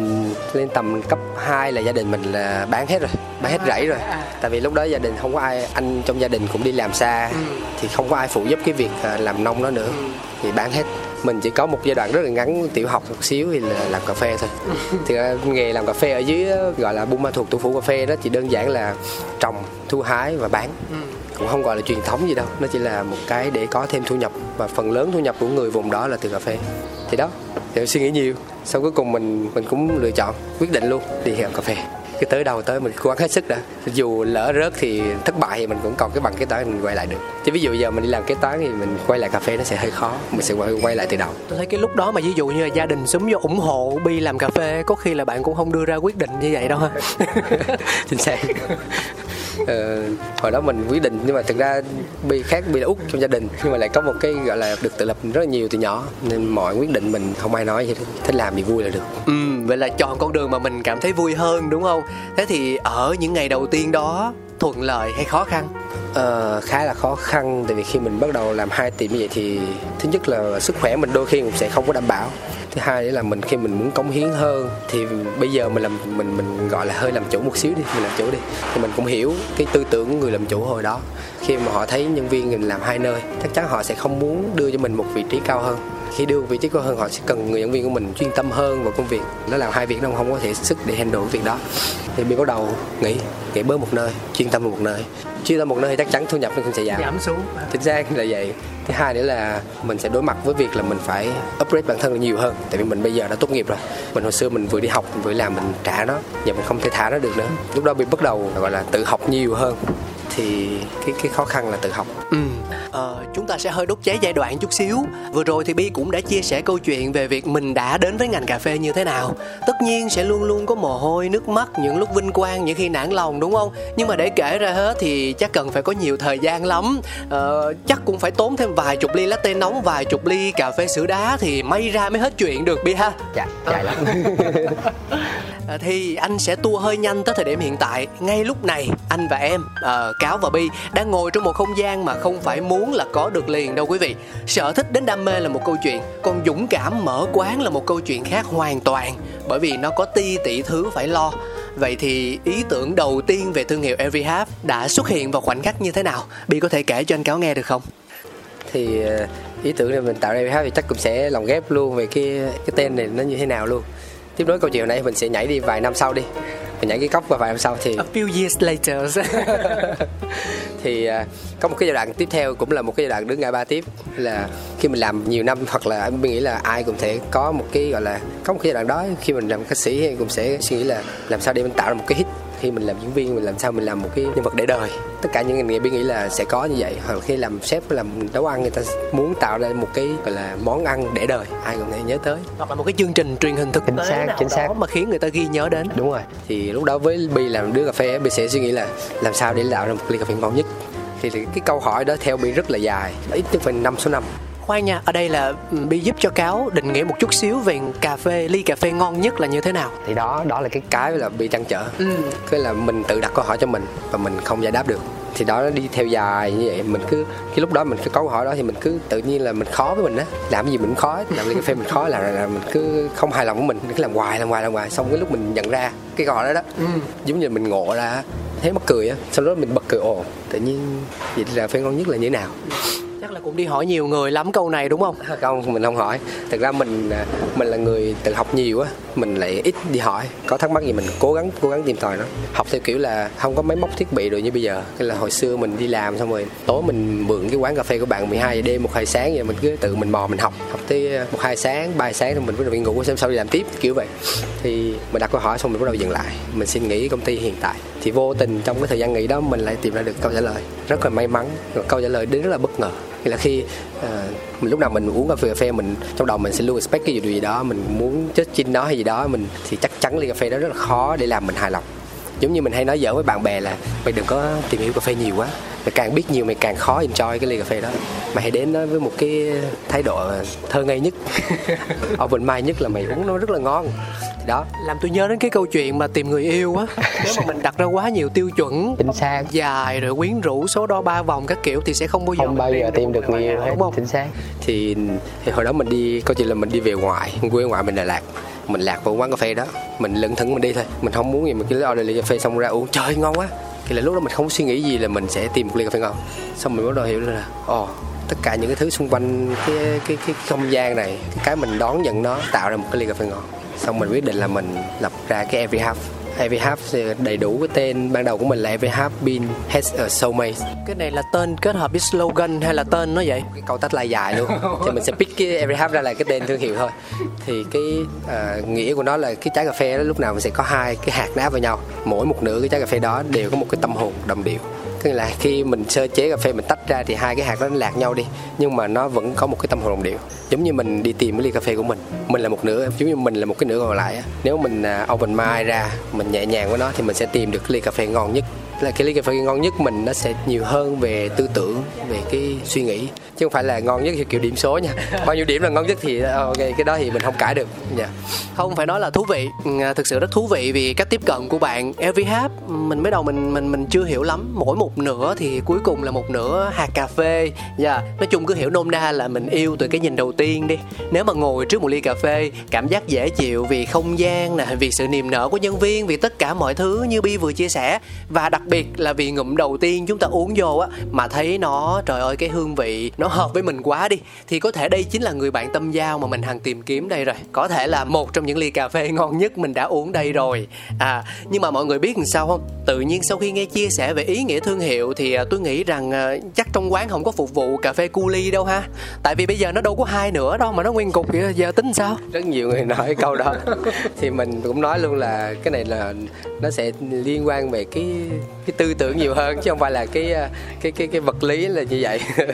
lên tầm cấp 2 là gia đình mình là bán hết rồi bán hết rẫy rồi. Tại vì lúc đó gia đình không có ai anh trong gia đình cũng đi làm xa thì không có ai phụ giúp cái việc à, làm nông đó nữa thì bán hết. Mình chỉ có một giai đoạn rất là ngắn tiểu học một xíu thì là làm cà phê thôi. (laughs) Thì ra nghề làm cà phê ở dưới á, gọi là buôn ma thuộc thủ phủ cà phê đó chỉ đơn giản là trồng thu hái và bán. Cũng không gọi là truyền thống gì đâu nó chỉ là một cái để có thêm thu nhập và phần lớn thu nhập của người vùng đó là từ cà phê. Thì đó thì suy nghĩ nhiều sau cuối cùng mình mình cũng lựa chọn quyết định luôn đi làm cà phê cái tới đâu tới mình cố gắng hết sức đã. Dù lỡ rớt thì thất bại thì mình cũng còn cái bằng kế toán mình quay lại được. Chứ ví dụ giờ mình đi làm kế toán thì mình quay lại cà phê nó sẽ hơi khó. Mình sẽ quay, quay lại từ đầu. Tôi thấy cái lúc đó mà ví dụ như là gia đình súng vô ủng hộ bi làm cà phê có khi là bạn cũng không đưa ra quyết định như vậy đâu ha. (laughs) Chính xác. Ờ, hồi đó mình quyết định nhưng mà thực ra bi khác bi là út trong gia đình. Nhưng mà lại có một cái gọi là được tự lập rất là nhiều từ nhỏ. Nên mọi quyết định mình không ai nói gì hết thích làm thì vui là được. Ừ vậy là chọn con đường mà mình cảm thấy vui hơn đúng không? Thế thì ở những ngày đầu tiên đó thuận lợi hay khó khăn? Ờ, khá là khó khăn tại vì khi mình bắt đầu làm hai tiệm như vậy thì thứ nhất là sức khỏe mình đôi khi cũng sẽ không có đảm bảo. Thứ hai nữa là mình khi mình muốn cống hiến hơn thì bây giờ mình làm mình mình gọi là hơi làm chủ một xíu đi mình làm chủ đi. Thì mình cũng hiểu cái tư tưởng của người làm chủ hồi đó. Khi mà họ thấy nhân viên mình làm hai nơi chắc chắn họ sẽ không muốn đưa cho mình một vị trí cao hơn khi đưa vị trí cao hơn họ sẽ cần người nhân viên của mình chuyên tâm hơn vào công việc. Nó làm hai việc nó không có thể sức để handle cái việc đó. Thì mình bắt đầu nghĩ nghĩ bớt một nơi chuyên tâm vào một nơi. Chuyên tâm một nơi thì chắc chắn thu nhập nó cũng sẽ giảm. Giảm xuống. Chính xác là vậy. Thứ hai nữa là mình sẽ đối mặt với việc là mình phải upgrade bản thân nhiều hơn. Tại vì mình bây giờ đã tốt nghiệp rồi. Mình hồi xưa mình vừa đi học mình vừa làm mình trả nó. Giờ mình không thể thả nó được nữa. Lúc đó bị bắt đầu gọi là tự học nhiều hơn thì cái cái khó khăn là tự học Ừ, ờ, chúng ta sẽ hơi đốt cháy giai đoạn chút xíu. Vừa rồi thì Bi cũng đã chia sẻ câu chuyện về việc mình đã đến với ngành cà phê như thế nào. Tất nhiên sẽ luôn luôn có mồ hôi, nước mắt, những lúc vinh quang, những khi nản lòng đúng không? Nhưng mà để kể ra hết thì chắc cần phải có nhiều thời gian lắm. Ờ, chắc cũng phải tốn thêm vài chục ly latte nóng, vài chục ly cà phê sữa đá thì may ra mới hết chuyện được Bi ha. dạ dài lắm À, Ờ, thì anh sẽ tua hơi nhanh tới thời điểm hiện tại ngay lúc này anh và em ờ, cáo và bi đang ngồi trong một không gian mà không phải muốn là có được liền đâu quý vị sở thích đến đam mê là một câu chuyện còn dũng cảm mở quán là một câu chuyện khác hoàn toàn bởi vì nó có ti tỷ thứ phải lo Vậy thì ý tưởng đầu tiên về thương hiệu Every Half đã xuất hiện vào khoảnh khắc như thế nào? Bi có thể kể cho anh cáo nghe được không? thì ờ, ý tưởng này mình tạo ra half thì chắc cũng sẽ lồng ghép luôn về cái cái tên này nó như thế nào luôn tiếp nối câu chuyện này mình sẽ nhảy đi vài năm sau đi. Mình nhảy cái cốc vào vài năm sau thì A few years later. (laughs) Thì à, có một cái giai đoạn tiếp theo cũng là một cái giai đoạn đứng ngã ba tiếp là khi mình làm nhiều năm hoặc là em nghĩ là ai cũng thể có một cái gọi là có một cái giai đoạn đó khi mình làm ca sĩ thì cũng sẽ suy nghĩ là làm sao để mình tạo ra một cái hit khi mình làm diễn viên mình làm sao mình làm một cái nhân vật để đời. Tất cả những ngành nghề bi nghĩ là sẽ có như vậy. Hoặc là khi làm sếp làm nấu ăn người ta muốn tạo ra một cái gọi là món ăn để đời. Ai cũng thể nhớ tới. Hoặc là một cái chương trình truyền hình thực Chính tế xác, chính xác. mà khiến người ta ghi nhớ đến. Đúng rồi. Thì lúc đó với bi làm đứa cà phê bi sẽ suy nghĩ là làm sao để tạo ra một ly cà phê ngon nhất. Thì, thì cái câu hỏi đó theo bi rất là dài. Ít nhất phải năm số năm khoan nha ở đây là ừ, bi giúp cho cáo định nghĩa một chút xíu về cà phê ly cà phê ngon nhất là như thế nào? Thì đó đó là cái cái là bị trăn trở. Ừ. cái là mình tự đặt câu hỏi cho mình và mình không giải đáp được. Thì đó nó đi theo dài như vậy mình cứ cái lúc đó mình cứ có câu hỏi đó thì mình cứ tự nhiên là mình khó với mình á. Làm gì mình khó làm ly cà phê mình khó là, là, là mình cứ không hài lòng với mình cứ làm hoài làm hoài làm hoài. Xong cái lúc mình nhận ra cái câu hỏi đó đó Ừ. giống như mình ngộ ra thấy mắc cười á. Sau đó mình bật cười ồ tự nhiên vậy là phê ngon nhất là như thế nào là cũng đi hỏi nhiều người lắm câu này, đúng không? (laughs) Không, mình không hỏi. Thực ra mình à, mình là người tự học nhiều á, mình lại ít đi hỏi. Có thắc mắc gì mình cố gắng cố gắng tìm tòi nó học theo kiểu là không có máy móc thiết bị rồi như bây giờ. Cái là hồi xưa mình đi làm xong rồi, tối mình mượn cái quán cà phê của bạn 12 giờ đêm, một hai sáng vậy, mình cứ tự mình mò mình học. Học tới à, một hai sáng, ba sáng rồi mình bắt đầu đi ngủ, xem sau đi làm tiếp, kiểu vậy. Thì mình đặt câu hỏi xong mình bắt đầu dừng lại. Mình xin nghỉ công ty hiện tại. Thì vô tình trong cái thời gian nghỉ đó mình lại tìm ra được câu trả lời. Rất là may mắn, câu trả lời đến rất là bất ngờ nghĩa là khi uh, mình lúc nào mình uống cà phê cà phê mình trong đầu mình sẽ luôn expect cái gì gì đó mình muốn chết chinh nó hay gì đó mình thì chắc chắn ly cà phê đó rất là khó để làm mình hài lòng giống như mình hay nói giỡn với bạn bè là mày đừng có tìm hiểu cà phê nhiều quá. Mày càng biết nhiều mày càng khó enjoy cái ly cà phê đó. Mày hãy đến đó với một cái thái độ thơ ngây nhất (laughs) open mind nhất là mày uống nó rất là ngon. Đó. Làm tôi nhớ đến cái câu chuyện mà tìm người yêu á. Nếu mà mình đặt ra quá nhiều tiêu chuẩn chính xác. dài rồi quyến rũ số đo ba vòng các kiểu thì sẽ không bao giờ không bao giờ tìm được người yêu hết. đúng không? Chính xác. Thì, thì hồi đó mình đi câu chuyện là mình đi về ngoại quê ngoại mình Đà Lạt mình lạc vào quán cà phê đó. Mình lững thững mình đi thôi. Mình không muốn gì mình cứ order ly cà phê xong ra uống trời ngon quá. Thì là lúc đó mình không suy nghĩ gì là mình sẽ tìm một ly cà phê ngon. Xong mình bắt đầu hiểu là ồ oh, tất cả những cái thứ xung quanh cái cái cái không gian này cái cái mình đón nhận nó tạo ra một cái ly cà phê ngon. Xong mình quyết định là mình lập ra cái every half. Every Half đầy đủ cái tên ban đầu của mình là Every Half Been Has a Soulmate cái này là tên kết hợp với slogan hay là tên nó vậy? Cái câu tách lại dài luôn. (laughs) Thì mình sẽ pick cái Every Half ra là cái tên thương hiệu thôi. Thì cái uh, nghĩa của nó là cái trái cà phê đó lúc nào mình sẽ có hai cái hạt áp vào nhau. Mỗi một nửa cái trái cà phê đó đều có một cái tâm hồn đồng điệu tức là khi mình sơ chế cà phê, mình tách ra thì hai cái hạt đó nó lạc nhau đi, nhưng mà nó vẫn có một cái tâm hồn đồng điệu. Giống như mình đi tìm cái ly cà phê của mình mình là một nửa, giống như mình là một cái nửa còn lại nếu mình à, open mind ra, mình nhẹ nhàng với nó thì mình sẽ tìm được cái ly cà phê ngon nhất là cái ly cà phê ngon nhất mình nó sẽ nhiều hơn về tư tưởng về cái suy nghĩ. Chứ không phải là ngon nhất theo kiểu điểm số nha. (laughs) Bao nhiêu điểm là ngon nhất thì ờ, ok cái đó thì mình không cãi được nha yeah. không phải nói là thú vị ừ, à, thực sự rất thú vị vì cách tiếp cận của bạn. Every half mình mới đầu mình mình mình chưa hiểu lắm. Mỗi một nửa thì cuối cùng là một nửa hạt cà phê. Dạ yeah. nói chung cứ hiểu nôm na là mình yêu từ cái nhìn đầu tiên đi. Nếu mà ngồi trước một ly cà phê cảm giác dễ chịu vì không gian nè vì sự niềm nở của nhân viên vì tất cả mọi thứ như bi vừa chia sẻ. Và đặc biệt là vì ngụm đầu tiên chúng ta uống vô á mà thấy nó trời ơi cái hương vị nó hợp với mình quá đi. Thì có thể đây chính là người bạn tâm giao mà mình hằng tìm kiếm đây rồi. Có thể là một trong những ly cà phê ngon nhất mình đã uống đây rồi. À nhưng mà mọi người biết làm sao không? Tự nhiên sau khi nghe chia sẻ về ý nghĩa thương hiệu thì à, tôi nghĩ rằng à, chắc trong quán không có phục vụ cà phê cu ly đâu ha. Tại vì bây giờ nó đâu có hai nữa đâu mà nó nguyên cục vậy giờ tính sao? Rất nhiều người nói câu đó. (laughs) Thì mình cũng nói luôn là cái này là nó sẽ liên quan về cái cái tư tưởng nhiều hơn chứ không phải là cái à, cái cái cái vật lý là như vậy. (laughs)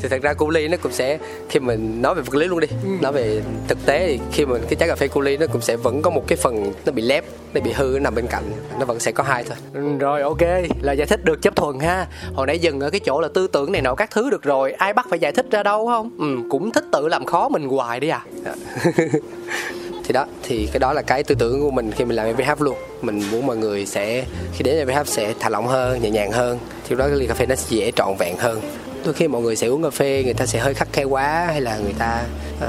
Thì thật ra cu ly nó cũng sẽ khi mình nói về vật lý luôn đi ừ. nói về thực tế thì khi mà cái trái cà phê cu ly nó cũng sẽ vẫn có một cái phần nó bị lép nó bị hư nó nằm bên cạnh nó vẫn sẽ có hai thôi. Ừ, rồi ok là giải thích được chấp thuận ha. Hồi nãy dừng ở cái chỗ là tư tưởng này nọ các thứ được rồi ai bắt phải giải thích ra đâu không? Ừ cũng thích tự làm khó mình hoài đi à (laughs) thì đó, thì cái đó là cái tư tưởng của mình khi mình làm MVH luôn. Mình muốn mọi người sẽ, khi đến MVH sẽ thả lỏng hơn, nhẹ nhàng hơn. Thì đó cái ly cà phê nó sẽ dễ trọn vẹn hơn đôi khi mọi người sẽ uống cà phê người ta sẽ hơi khắc khe quá hay là người ta uh,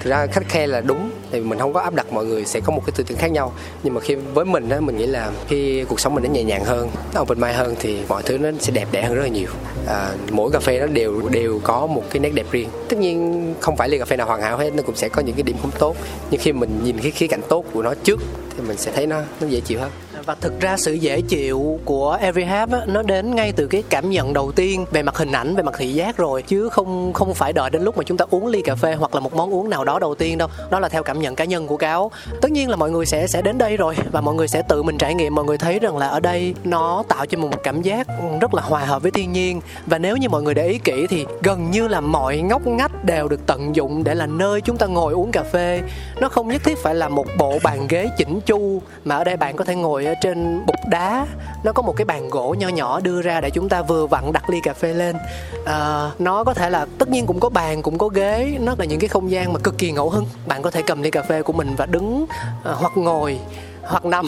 thực ra khắc khe là đúng thì mình không có áp đặt mọi người sẽ có một cái tư tưởng khác nhau. Nhưng mà khi với mình á mình nghĩ là khi cuộc sống mình nó nhẹ nhàng hơn nó open mind hơn thì mọi thứ nó sẽ đẹp đẽ hơn rất là nhiều. À, mỗi cà phê nó đều đều có một cái nét đẹp riêng. Tất nhiên không phải ly cà phê nào hoàn hảo hết nó cũng sẽ có những cái điểm không tốt. Nhưng khi mình nhìn cái khía cạnh tốt của nó trước thì mình sẽ thấy nó nó dễ chịu hơn và thực ra sự dễ chịu của Every Half á, nó đến ngay từ cái cảm nhận đầu tiên về mặt hình ảnh về mặt thị giác rồi. Chứ không không phải đợi đến lúc mà chúng ta uống ly cà phê hoặc là một món uống nào đó đầu tiên đâu. Đó là theo cảm nhận cá nhân của cáo. Tất nhiên là mọi người sẽ sẽ đến đây rồi (laughs) và mọi người sẽ tự mình trải nghiệm. Mọi người thấy rằng là ở đây nó tạo cho mình một cảm giác rất là hòa hợp với thiên nhiên. Và nếu như mọi người để ý kỹ thì gần như là mọi ngóc ngách đều được tận dụng để là nơi chúng ta ngồi uống cà phê. Nó không nhất thiết phải là một bộ bàn ghế chỉnh chu mà ở đây bạn có thể ngồi trên bục đá nó có một cái bàn gỗ nho nhỏ đưa ra để chúng ta vừa vặn đặt ly cà phê lên. À, nó có thể là tất nhiên cũng có bàn cũng có ghế nó là những cái không gian mà cực kỳ ngẫu hứng. Bạn có thể cầm ly cà phê của mình và đứng à, hoặc ngồi hoặc nằm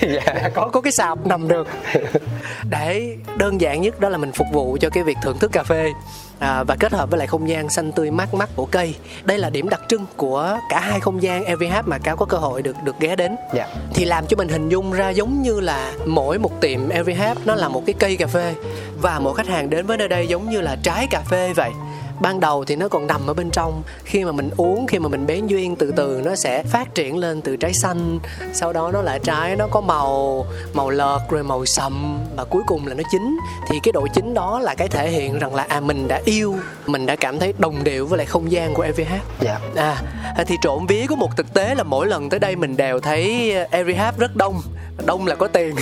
dạ. có có cái sạp nằm được. Để đơn giản nhất đó là mình phục vụ cho cái việc thưởng thức cà phê à, và kết hợp với lại không gian xanh tươi mát mắt của cây. Đây là điểm đặc trưng của cả hai không gian Hub mà cáo có cơ hội được được ghé đến. Dạ. thì làm cho mình hình dung ra giống như là mỗi một tiệm Hub nó là một cái cây cà phê và mỗi khách hàng đến với nơi đây giống như là trái cà phê vậy ban đầu thì nó còn nằm ở bên trong. Khi mà mình uống khi mà mình bén duyên từ từ nó sẽ phát triển lên từ trái xanh. Sau đó nó lại trái nó có màu màu lợt rồi màu sậm và cuối cùng là nó chín. Thì cái độ chín đó là cái thể hiện rằng là à mình đã yêu mình đã cảm thấy đồng điệu với lại không gian của EVH dạ. À, thì trộm vía có một thực tế là mỗi lần tới đây mình đều thấy Every Hub rất đông. Đông là có tiền.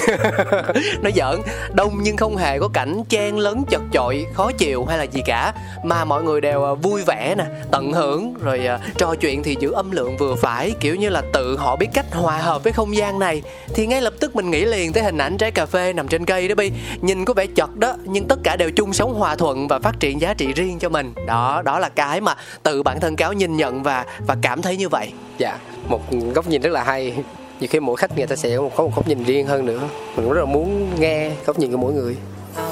(laughs) Nó giỡn. Đông nhưng không hề có cảnh chen lấn chật chội khó chịu hay là gì cả. Mà mọi người đều à, vui vẻ nè tận hưởng rồi à, trò chuyện thì giữ âm lượng vừa phải kiểu như là tự họ biết cách hòa hợp với không gian này. Thì ngay lập tức mình nghĩ liền tới hình ảnh trái cà phê nằm trên cây đó bi. Nhìn có vẻ chật đó nhưng tất cả đều chung sống hòa thuận và phát triển giá trị riêng cho mình. Đó đó là cái mà tự bản thân cáo nhìn nhận và và cảm thấy như vậy. Dạ một góc nhìn rất là hay. Nhiều khi mỗi khách người ta sẽ có một, góc nhìn riêng hơn nữa. Mình cũng rất là muốn nghe góc nhìn của mỗi người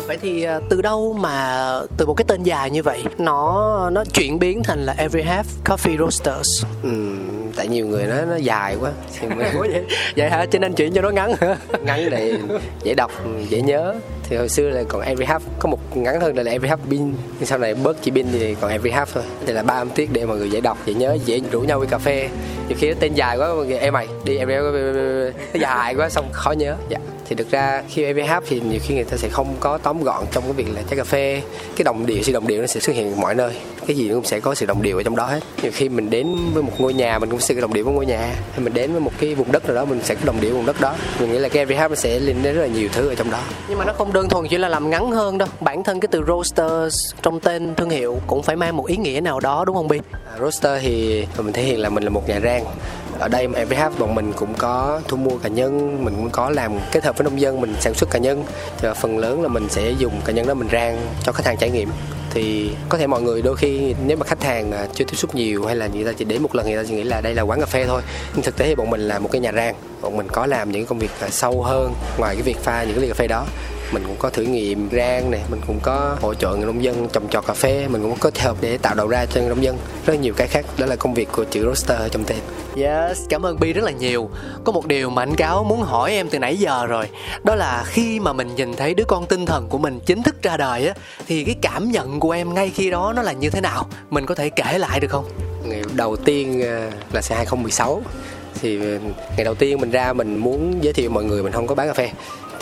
vậy thì à, từ đâu mà từ một cái tên dài như vậy nó nó chuyển biến thành là Every Half Coffee Roasters? Ừm, tại nhiều người nói nó dài quá thì mình (laughs) vậy, vậy hả? Cho nên chuyển cho nó ngắn hả? (laughs) Ngắn để dễ đọc dễ nhớ. Thì hồi xưa là còn every half có một ngắn hơn là every half pin nhưng sau này bớt chỉ pin thì còn every half thôi. Đây là ba âm tiết để mọi người dễ đọc dễ nhớ dễ rủ nhau đi cà phê. Nhiều khi nó tên dài quá mọi người em mày đi half nó dài quá xong khó nhớ. Dạ thì thực ra khi half thì nhiều khi người ta sẽ không có tóm gọn trong cái việc là trái cà phê. Cái đồng điệu sự đồng điệu nó sẽ xuất hiện mọi nơi. Cái gì cũng sẽ có sự đồng điệu ở trong đó hết. Nhiều khi mình đến với một ngôi nhà mình cũng sẽ có đồng điệu với ngôi nhà. Hay mình đến với một cái vùng đất nào đó mình sẽ có đồng điệu vùng đất đó. Mình nghĩ là cái half nó sẽ liên đến rất là nhiều thứ ở trong đó. Nhưng mà nó không đơn thuần chỉ là làm ngắn hơn đâu. Bản thân cái từ Roasters trong tên thương hiệu cũng phải mang một ý nghĩa nào đó đúng không Bi? À, roaster thì mình thể hiện là mình là một nhà rang ở đây every bọn mình cũng có thu mua cá nhân, mình cũng có làm kết hợp với nông dân, mình sản xuất cá nhân. Thì phần lớn là mình sẽ dùng cá nhân đó mình rang cho khách hàng trải nghiệm. Thì có thể mọi người đôi khi, nếu mà khách hàng à, chưa tiếp xúc nhiều hay là người ta chỉ đến một lần người ta chỉ nghĩ là đây là quán cà phê thôi. Nhưng thực tế thì bọn mình là một cái nhà rang. Bọn mình có làm những công việc à, sâu hơn ngoài cái việc pha những cái ly cà phê đó mình cũng có thử nghiệm rang này mình cũng có hỗ trợ người nông dân trồng trọt cà phê mình cũng có kết hợp để tạo đầu ra cho người nông dân rất nhiều cái khác đó là công việc của chữ roaster ở trong tên Yes, cảm ơn Bi rất là nhiều. Có một điều mà anh Cáo muốn hỏi em từ nãy giờ rồi. Đó là khi mà mình nhìn thấy đứa con tinh thần của mình chính thức ra đời á, thì cái cảm nhận của em ngay khi đó nó là như thế nào? Mình có thể kể lại được không? ngày đầu tiên à, là sẽ 2016 thì ngày đầu tiên mình ra mình muốn giới thiệu mọi người mình không có bán cà phê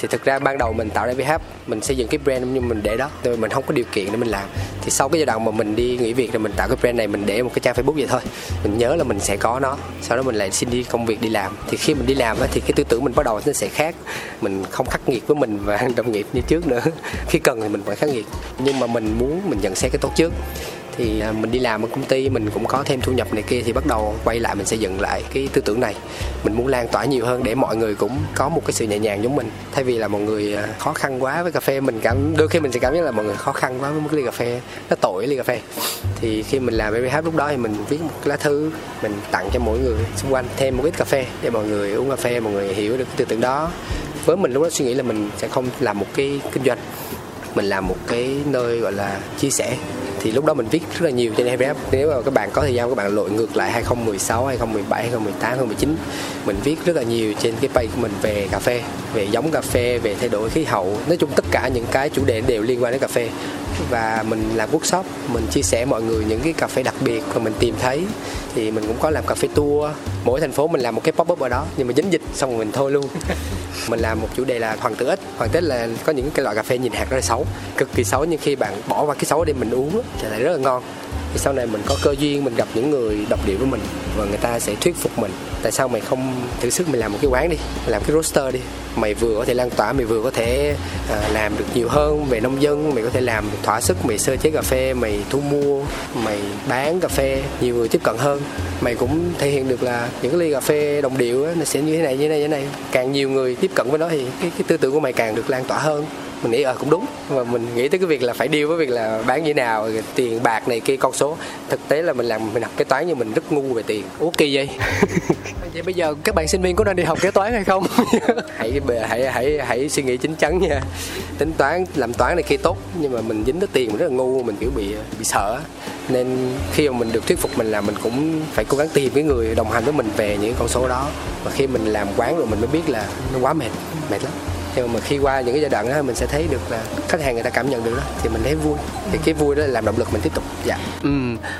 thì thực ra ban đầu mình tạo ra VH mình xây dựng cái brand nhưng mình để đó. Rồi mình không có điều kiện để mình làm. Thì sau cái giai đoạn mà mình đi nghỉ việc rồi mình tạo cái brand này mình để một cái trang Facebook vậy thôi. Mình nhớ là mình sẽ có nó sau đó mình lại xin đi công việc đi làm. Thì khi mình đi làm á, thì cái tư tưởng mình bắt đầu nó sẽ khác. Mình không khắc nghiệt với mình và (laughs) đồng nghiệp như trước nữa. (laughs) Khi cần thì mình phải khắc nghiệt. Nhưng mà mình muốn mình nhận xét cái tốt trước thì à, mình đi làm ở công ty, mình cũng có thêm thu nhập này kia, thì bắt đầu quay lại mình xây dựng lại cái tư tưởng này. Mình muốn lan tỏa nhiều hơn để mọi người cũng có một cái sự nhẹ nhàng giống mình. Thay vì là mọi người à, khó khăn quá với cà phê, mình cảm, đôi khi mình sẽ cảm giác là mọi người khó khăn quá với một ly cà phê, nó tội ly cà phê. Thì khi mình làm BBH lúc đó thì mình viết một lá thư, mình tặng cho mỗi người xung quanh thêm một ít cà phê để mọi người uống cà phê, mọi người hiểu được cái tư tưởng đó. Với mình lúc đó suy nghĩ là mình sẽ không làm một cái kinh doanh mình làm một cái nơi gọi là chia sẻ. Thì lúc đó mình viết rất là nhiều trên EVF nếu mà các bạn có thời gian, các bạn lội ngược lại 2016 2017 2018 2019 mình viết rất là nhiều trên cái page của mình về cà phê, về giống cà phê, về thay đổi khí hậu. Nói chung tất cả những cái chủ đề đều liên quan đến cà phê và mình làm workshop mình chia sẻ mọi người những cái cà phê đặc biệt mà mình tìm thấy. Thì mình cũng có làm cà phê tour mỗi thành phố mình làm một cái pop up ở đó nhưng mà dính dịch xong rồi mình thôi luôn. (laughs) Mình làm một chủ đề là hoàng tử ếch. Hoàng tử là có những cái loại cà phê nhìn hạt rất là xấu cực kỳ xấu nhưng khi bạn bỏ qua cái xấu để mình uống thì lại rất là ngon thì sau này mình có cơ duyên mình gặp những người độc điệu với mình và người ta sẽ thuyết phục mình. Tại sao mày không thử sức mình làm một cái quán đi mày làm cái roster đi? Mày vừa có thể lan tỏa mày vừa có thể à, làm được nhiều hơn về nông dân mày có thể làm thỏa sức mày sơ chế cà phê mày thu mua mày bán cà phê nhiều người tiếp cận hơn. Mày cũng thể hiện được là những cái ly cà phê đồng điệu nó sẽ như thế này như thế này như thế này. Càng nhiều người tiếp cận với nó thì cái, cái tư tưởng của mày càng được lan tỏa hơn mình nghĩ ờ cũng đúng. Mà mình nghĩ tới cái việc là phải điêu với việc là bán như nào tiền bạc này kia con số. Thực tế là mình làm mình học kế toán nhưng mình rất ngu về tiền. Ủa kỳ vậy? (laughs) Vậy bây giờ các bạn sinh viên có nên đi học kế toán hay không? (laughs) Hãy hãy hãy hãy suy nghĩ chính chắn nha. Tính toán làm toán này kia tốt nhưng mà mình dính tới tiền mình rất là ngu mình kiểu bị bị sợ. Nên khi mà mình được thuyết phục mình là mình cũng phải cố gắng tìm cái người đồng hành với mình về những con số đó. Và khi mình làm quán rồi mình mới biết là nó quá mệt mệt lắm nhưng mà khi qua những cái giai đoạn đó mình sẽ thấy được là khách hàng người ta cảm nhận được đó thì mình thấy vui. Thì cái vui đó là làm động lực mình tiếp tục. Dạ. Ừ.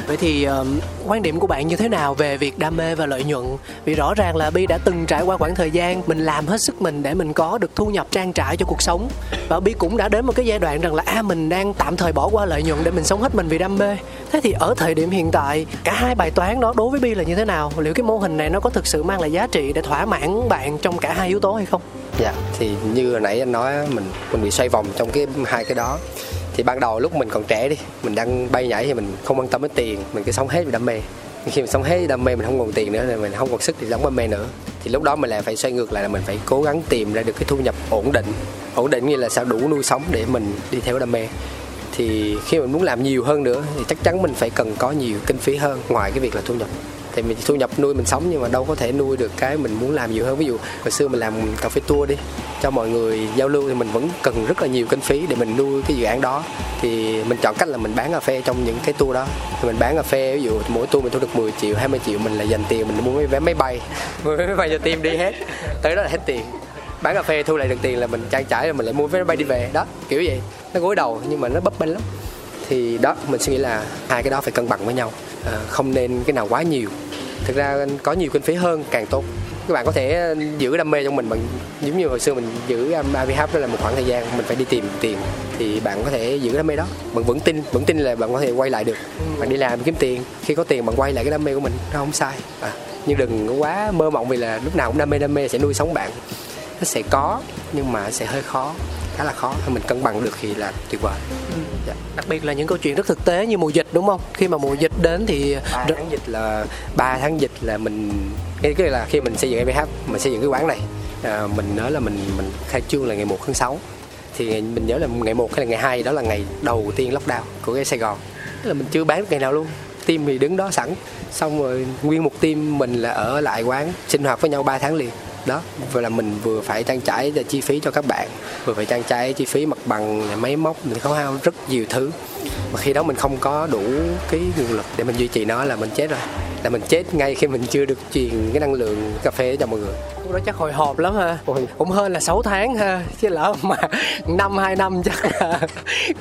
Vậy thì um, quan điểm của bạn như thế nào về việc đam mê và lợi nhuận? Vì rõ ràng là bi đã từng trải qua khoảng thời gian mình làm hết sức mình để mình có được thu nhập trang trải cho cuộc sống. Và bi cũng đã đến một cái giai đoạn rằng là a à, mình đang tạm thời bỏ qua lợi nhuận để mình sống hết mình vì đam mê. Thế thì ở thời điểm hiện tại cả hai bài toán đó đối với bi là như thế nào? Liệu cái mô hình này nó có thực sự mang lại giá trị để thỏa mãn bạn trong cả hai yếu tố hay không? Dạ thì như hồi nãy anh nói mình mình bị xoay vòng trong cái hai cái đó. Thì ban đầu lúc mình còn trẻ đi, mình đang bay nhảy thì mình không quan tâm đến tiền, mình cứ sống hết vì đam mê. Khi mình sống hết đam mê, mình không còn tiền nữa, thì mình không còn sức thì sống đam mê nữa. Thì lúc đó mình lại phải xoay ngược lại là mình phải cố gắng tìm ra được cái thu nhập ổn định. Ổn định như là sao đủ nuôi sống để mình đi theo đam mê. Thì khi mình muốn làm nhiều hơn nữa, thì chắc chắn mình phải cần có nhiều kinh phí hơn ngoài cái việc là thu nhập thì mình thu nhập nuôi mình sống nhưng mà đâu có thể nuôi được cái mình muốn làm nhiều hơn. Ví dụ hồi xưa mình làm cà phê tour đi cho mọi người giao lưu thì mình vẫn cần rất là nhiều kinh phí để mình nuôi cái dự án đó. Thì mình chọn cách là mình bán cà phê trong những cái tour đó. Thì mình bán cà phê ví dụ mỗi tour mình thu được 10 triệu 20 triệu mình là dành tiền mình mua vé máy bay. (laughs) Mua vé máy bay cho team đi hết. Tới đó là hết tiền. Bán cà phê thu lại được tiền là mình trang trải rồi mình lại mua vé máy bay đi về. Đó kiểu vậy. Nó gối đầu nhưng mà nó bấp bênh lắm. Thì đó mình suy nghĩ là hai cái đó phải cân bằng với nhau Ờ, không nên cái nào quá nhiều. Thực ra có nhiều kinh phí hơn càng tốt. Các bạn có thể ờ, giữ đam mê trong mình bằng giống như hồi xưa mình giữ um, AVH đó là một khoảng thời gian mình phải đi tìm tiền thì bạn có thể giữ đam mê đó. Bạn vẫn tin vẫn tin là bạn có thể quay lại được. Bạn đi làm kiếm tiền khi có tiền bạn quay lại cái đam mê của mình nó không sai. À, nhưng đừng quá mơ mộng vì là lúc nào cũng đam mê đam mê sẽ nuôi sống bạn. Nó sẽ có nhưng mà sẽ hơi khó khá là khó mình cân bằng được thì là tuyệt vời. Ừ. dạ. đặc biệt là những câu chuyện rất thực tế như mùa dịch đúng không? Khi mà mùa dịch đến thì 3 tháng dịch là 3 tháng dịch là mình cái, cái là khi mình xây dựng MH mình xây dựng cái quán này à, mình nói là mình mình khai trương là ngày 1 tháng 6 thì mình nhớ là ngày 1 hay là ngày 2 đó là ngày đầu tiên lockdown của cái Sài Gòn. Tức là mình chưa bán ngày nào luôn. Team thì đứng đó sẵn. Xong rồi nguyên một team mình là ở lại quán sinh hoạt với nhau 3 tháng liền đó vừa là mình vừa phải trang trải chi phí cho các bạn vừa phải trang trải chi phí mặt bằng máy móc mình khấu hao rất nhiều thứ. Mà khi đó mình không có đủ cái nguồn lực để mình duy trì nó là mình chết rồi là mình chết ngay khi mình chưa được truyền cái năng lượng cà phê cho mọi người. Lúc đó chắc hồi hộp lắm ha. Ôi. cũng hơn là 6 tháng ha chứ lỡ mà năm hai năm chắc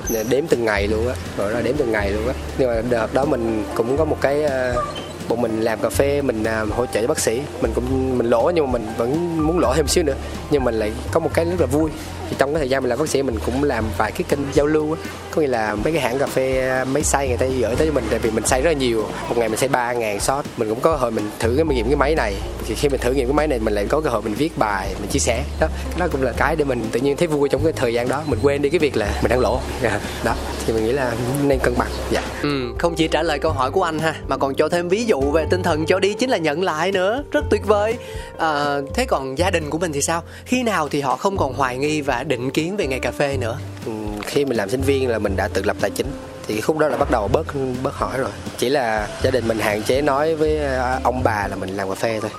là đếm từng ngày luôn á rồi đó đếm từng ngày luôn á. Nhưng mà đợt đó mình cũng có một cái uh, bọn mình làm cà phê mình uh, hỗ trợ cho bác sĩ. Mình cũng mình lỗ nhưng mà mình vẫn muốn lỗ thêm xíu nữa. Nhưng mình lại có một cái rất là vui. Thì trong cái thời gian mình làm bác sĩ mình cũng làm vài cái kênh giao lưu á. Có nghĩa là mấy cái hãng cà phê à, máy xay người ta gửi tới cho mình. Tại vì mình xay rất là nhiều. Một ngày mình xay ba ngàn shot. Mình cũng có cơ hội mình thử cái nghiệm cái máy này. Thì khi mình thử nghiệm cái máy này mình lại có cơ hội mình viết bài mình chia sẻ. Đó đó cũng là cái để mình tự nhiên thấy vui trong cái thời gian đó. Mình quên đi cái việc là mình đang lỗ. Dạ. Đó thì mình nghĩ là nên cân bằng. Dạ. Ừ, không chỉ trả lời câu hỏi của anh ha mà còn cho thêm ví dụ về tinh thần cho đi chính là nhận lại nữa. Rất tuyệt vời. À, thế còn gia đình của mình thì sao? Khi nào thì họ không còn hoài nghi và định kiến về nghề cà phê nữa? Ừ, khi mình làm sinh viên là mình đã tự lập tài chính. Thì khúc đó là bắt đầu bớt bớt hỏi rồi. Chỉ là gia đình mình hạn chế nói với à, ông bà là mình làm cà phê thôi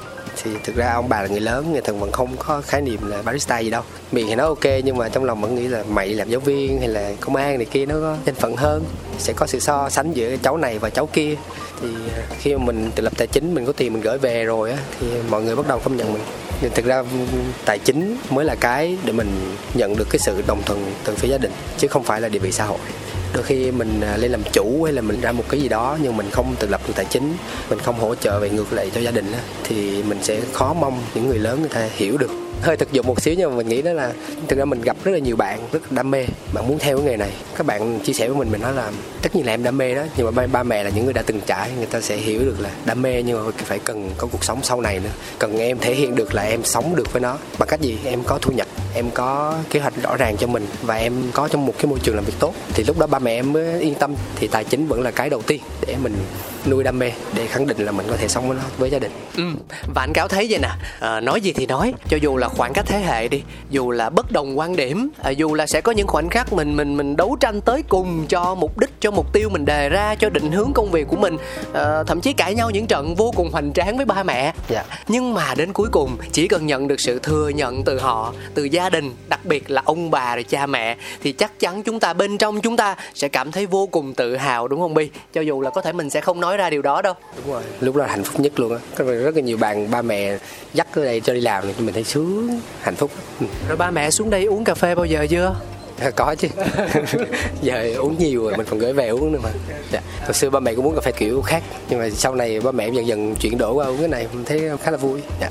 thì thực ra ông bà là người lớn, người thường vẫn không có khái niệm là barista gì đâu. Miệng thì nói ok, nhưng mà trong lòng vẫn nghĩ là mày làm giáo viên hay là công an này kia nó có danh phận hơn, sẽ có sự so sánh giữa cháu này và cháu kia. Thì à, khi mà mình tự lập tài chính, mình có tiền mình gửi về rồi á, thì mọi người bắt đầu công nhận mình. Nhưng thực ra ừ, tài chính mới là cái để mình nhận được cái sự đồng thuận từ phía gia đình, chứ không phải là địa vị xã hội đôi khi mình à, lên làm chủ hay là mình ra một cái gì đó nhưng mình không tự lập được tài chính, mình không hỗ trợ về ngược lại cho gia đình thì mình sẽ khó mong những người lớn người ta hiểu được hơi thực dụng một xíu nhưng mà mình nghĩ đó là thực ra mình gặp rất là nhiều bạn rất đam mê. Bạn muốn theo cái nghề này. Các bạn chia sẻ với mình mình nói là tất nhiên là em đam mê đó nhưng mà ba, ba mẹ là những người đã từng trải người ta sẽ hiểu được là đam mê nhưng mà phải cần có cuộc sống sau này nữa. Cần em thể hiện được là em sống được với nó. Bằng cách gì? Em có thu nhập em có kế hoạch rõ ràng cho mình và em có trong một cái môi trường làm việc tốt. Thì lúc đó ba mẹ em mới yên tâm thì tài chính vẫn là cái đầu tiên để mình nuôi đam mê để khẳng định là mình có thể sống với nó với gia đình. Ừ, và anh cáo thấy vậy nè à, nói gì thì nói cho dù là khoảng cách thế hệ đi dù là bất đồng quan điểm à, dù là sẽ có những khoảnh khắc mình mình mình đấu tranh tới cùng cho mục đích cho mục tiêu mình đề ra cho định hướng công việc của mình à, thậm chí cãi nhau những trận vô cùng hoành tráng với ba mẹ. Dạ. nhưng mà đến cuối cùng chỉ cần nhận được sự thừa nhận từ họ từ gia đình đặc biệt là ông bà rồi cha mẹ thì chắc chắn chúng ta bên trong chúng ta sẽ cảm thấy vô cùng tự hào đúng không bi? Cho dù là có thể mình sẽ không nói ra điều đó đâu. Đúng rồi lúc đó là hạnh phúc nhất luôn á. Rất là nhiều bạn ba mẹ dắt tới đây cho đi làm thì mình thấy sướng hạnh phúc. Ừ. rồi ba mẹ xuống đây uống cà phê bao giờ chưa? Có chứ. (laughs) Giờ uống nhiều rồi mình còn gửi về uống nữa mà. Dạ. hồi xưa ba mẹ cũng uống cà phê kiểu khác nhưng mà sau này ba mẹ dần dần chuyển đổi qua uống cái này mình thấy khá là vui. Dạ.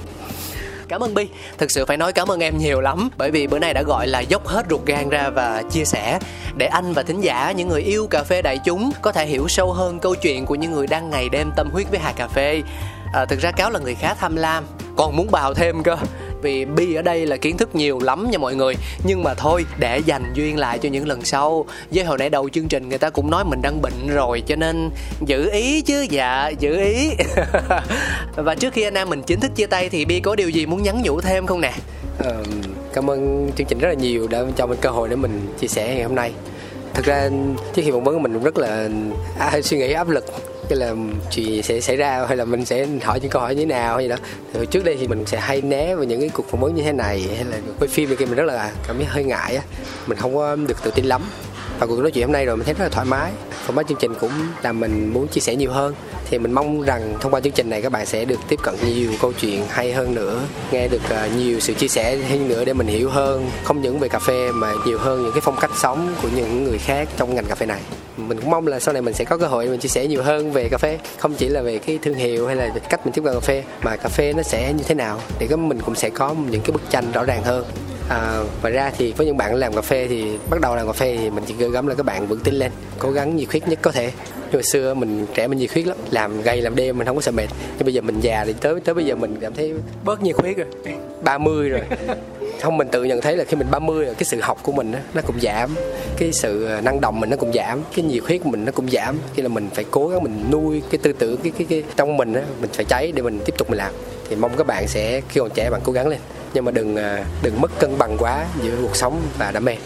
Cảm ơn Bi, thực sự phải nói cảm ơn em nhiều lắm Bởi vì bữa nay đã gọi là dốc hết ruột gan ra và chia sẻ. Để anh và thính giả, những người yêu cà phê đại chúng Có thể hiểu sâu hơn câu chuyện của những người đang ngày đêm tâm huyết với hạt cà phê. À, Thực ra Cáo là người khá tham lam Còn muốn bào thêm cơ vì Bi ở đây là kiến thức nhiều lắm nha mọi người. Nhưng mà thôi để dành duyên lại cho những lần sau. Với hồi nãy đầu chương trình người ta cũng nói mình đang bệnh rồi Cho nên giữ ý chứ. Dạ giữ ý. (laughs) Và trước khi anh em mình chính thức chia tay Thì Bi có điều gì muốn nhắn nhủ thêm không nè? Ờ, cảm ơn chương trình rất là nhiều đã cho mình cơ hội để mình chia sẻ ngày hôm nay. Thực ra trước khi phỏng vấn mình cũng rất là à, suy nghĩ áp lực cái là chuyện gì sẽ xảy ra, hay là mình sẽ hỏi những câu hỏi như thế nào hay gì đó. Thì trước đây thì mình sẽ hay né vào những cái cuộc phỏng vấn như thế này, hay là quay phim này kia mình rất là cảm thấy hơi ngại á. Mình không có được tự tin lắm và cuộc nói chuyện hôm nay rồi mình thấy rất là thoải mái. Format chương trình cũng làm mình muốn chia sẻ nhiều hơn. Thì mình mong rằng thông qua chương trình này các bạn sẽ được tiếp cận nhiều câu chuyện hay hơn nữa. Nghe được à, nhiều sự chia sẻ hơn nữa để mình hiểu hơn không những về cà phê mà nhiều hơn những cái phong cách sống của những người khác trong ngành cà phê này. Mình cũng mong là sau này mình sẽ có cơ hội mình chia sẻ nhiều hơn về cà phê. Không chỉ là về cái thương hiệu hay là cách mình tiếp cận cà phê, mà cà phê nó sẽ như thế nào để cái mình cũng sẽ có những cái bức tranh rõ ràng hơn. À, ngoài ra thì với những bạn làm cà phê thì bắt đầu làm cà phê thì mình chỉ gửi gắm là các bạn vững tin lên cố gắng nhiệt huyết nhất có thể. Nhưng hồi xưa mình trẻ mình nhiệt huyết lắm làm gay làm đêm mình không có sợ mệt. Nhưng bây giờ mình già thì tới tới bây giờ mình cảm thấy bớt nhiệt huyết rồi. 30 rồi. (laughs) Không mình tự nhận thấy là khi mình 30 rồi cái sự học của mình nó cũng giảm. Cái sự ờ, năng động mình nó cũng giảm. Cái nhiệt huyết của mình nó cũng giảm. Khi là mình phải cố gắng mình nuôi cái tư tưởng cái cái, cái trong mình á, mình phải cháy để mình tiếp tục mình làm. Thì mong các bạn sẽ khi còn trẻ bạn cố gắng lên nhưng mà đừng à, đừng mất cân bằng quá giữa cuộc sống và đam mê.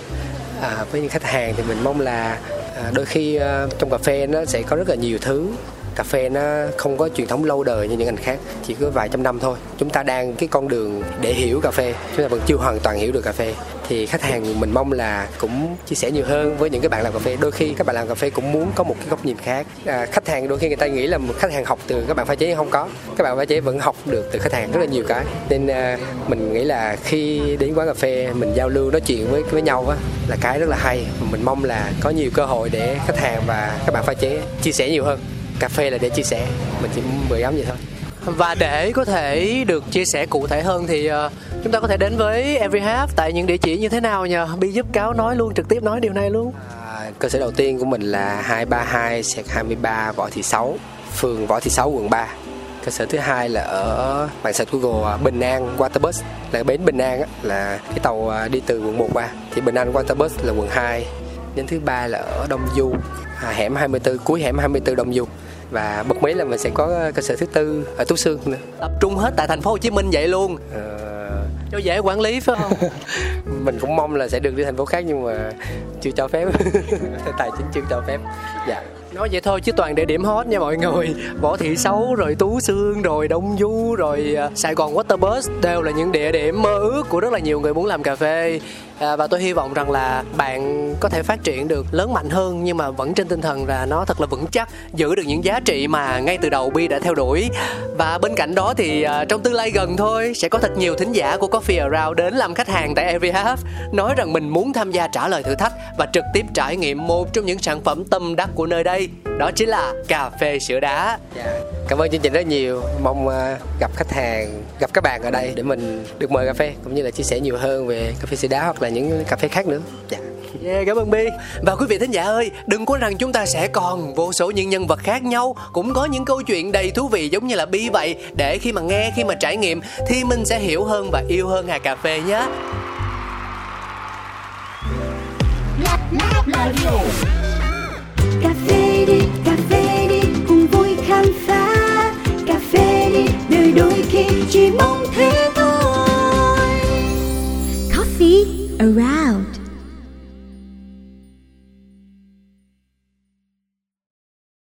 À, với những khách hàng thì mình mong là à, đôi khi à, trong cà phê nó sẽ có rất là nhiều thứ. Cà phê nó không có truyền thống lâu đời như những ngành khác chỉ có vài trăm năm thôi. Chúng ta đang cái con đường để hiểu cà phê chúng ta vẫn chưa hoàn toàn hiểu được cà phê thì khách hàng mình mong là cũng chia sẻ nhiều hơn với những cái bạn làm cà phê. Đôi khi các bạn làm cà phê cũng muốn có một cái góc nhìn khác. À, khách hàng đôi khi người ta nghĩ là một khách hàng học từ các bạn pha chế không có. Các bạn pha chế vẫn học được từ khách hàng rất là nhiều cái. Nên à, mình nghĩ là khi đến quán cà phê mình giao lưu nói chuyện với với nhau á là cái rất là hay. Mình mong là có nhiều cơ hội để khách hàng và các bạn pha chế chia sẻ nhiều hơn. Cà phê là để chia sẻ mình chỉ mười ấm vậy thôi. Và để có thể được chia sẻ cụ thể hơn thì uh, chúng ta có thể đến với Every Half tại những địa chỉ như thế nào nhờ? Bi giúp cáo nói luôn, trực tiếp nói điều này luôn. À, cơ sở đầu tiên của mình là 232 sẹt 23 Võ Thị 6 phường Võ Thị 6 quận 3. Cơ sở thứ hai là ở mạng sạch Google ờ, Bình An Waterbus là bến Bình An á, là cái tàu ờ, đi từ quận 1 qua thì Bình An Waterbus là quận 2. Đến thứ ba là ở Đông Du, à, hẻm 24 cuối hẻm 24 Đông Du và bật mí là mình sẽ có cơ sở thứ tư ở Tú Sương nữa. Tập trung hết tại thành phố Hồ Chí Minh vậy luôn. Ờ, Cho dễ quản lý phải không? (laughs) mình cũng mong là sẽ được đi thành phố khác nhưng mà chưa cho phép (laughs) tài chính chưa cho phép dạ Nói vậy thôi chứ toàn địa điểm hot nha mọi người Võ Thị Sáu, rồi Tú Sương, rồi Đông Du, rồi à, Sài Gòn Waterbus Đều là những địa điểm mơ ước của rất là nhiều người muốn làm cà phê à, Và tôi hy vọng rằng là bạn có thể phát triển được lớn mạnh hơn Nhưng mà vẫn trên tinh thần là nó thật là vững chắc Giữ được những giá trị mà ngay từ đầu Bi đã theo đuổi. Và bên cạnh đó thì à, trong tương lai gần thôi Sẽ có thật nhiều thính giả của Coffee Around đến làm khách hàng tại Every Half Nói rằng mình muốn tham gia trả lời thử thách Và trực tiếp trải nghiệm một trong những sản phẩm tâm đắc của nơi đây Đó chính là cà phê sữa đá. Dạ. Cảm ơn chương trình rất nhiều. Mong à, gặp khách hàng, gặp các bạn ở đây để mình được mời cà phê cũng như là chia sẻ nhiều hơn về cà phê sữa đá hoặc là là những cà phê khác nữa. Dạ. Yeah, cảm ơn bi. Và quý vị thính giả ơi đừng quên rằng chúng ta sẽ còn vô số những nhân vật khác nhau cũng có những câu chuyện đầy thú vị giống như là bi vậy. Để khi mà nghe khi mà trải nghiệm thì mình sẽ hiểu hơn và yêu hơn hà cà phê nhé. Cà phê đi cà phê đi cùng vui khám phá. Cà phê đi đời đôi khi chỉ mong thế thôi. Coffee around.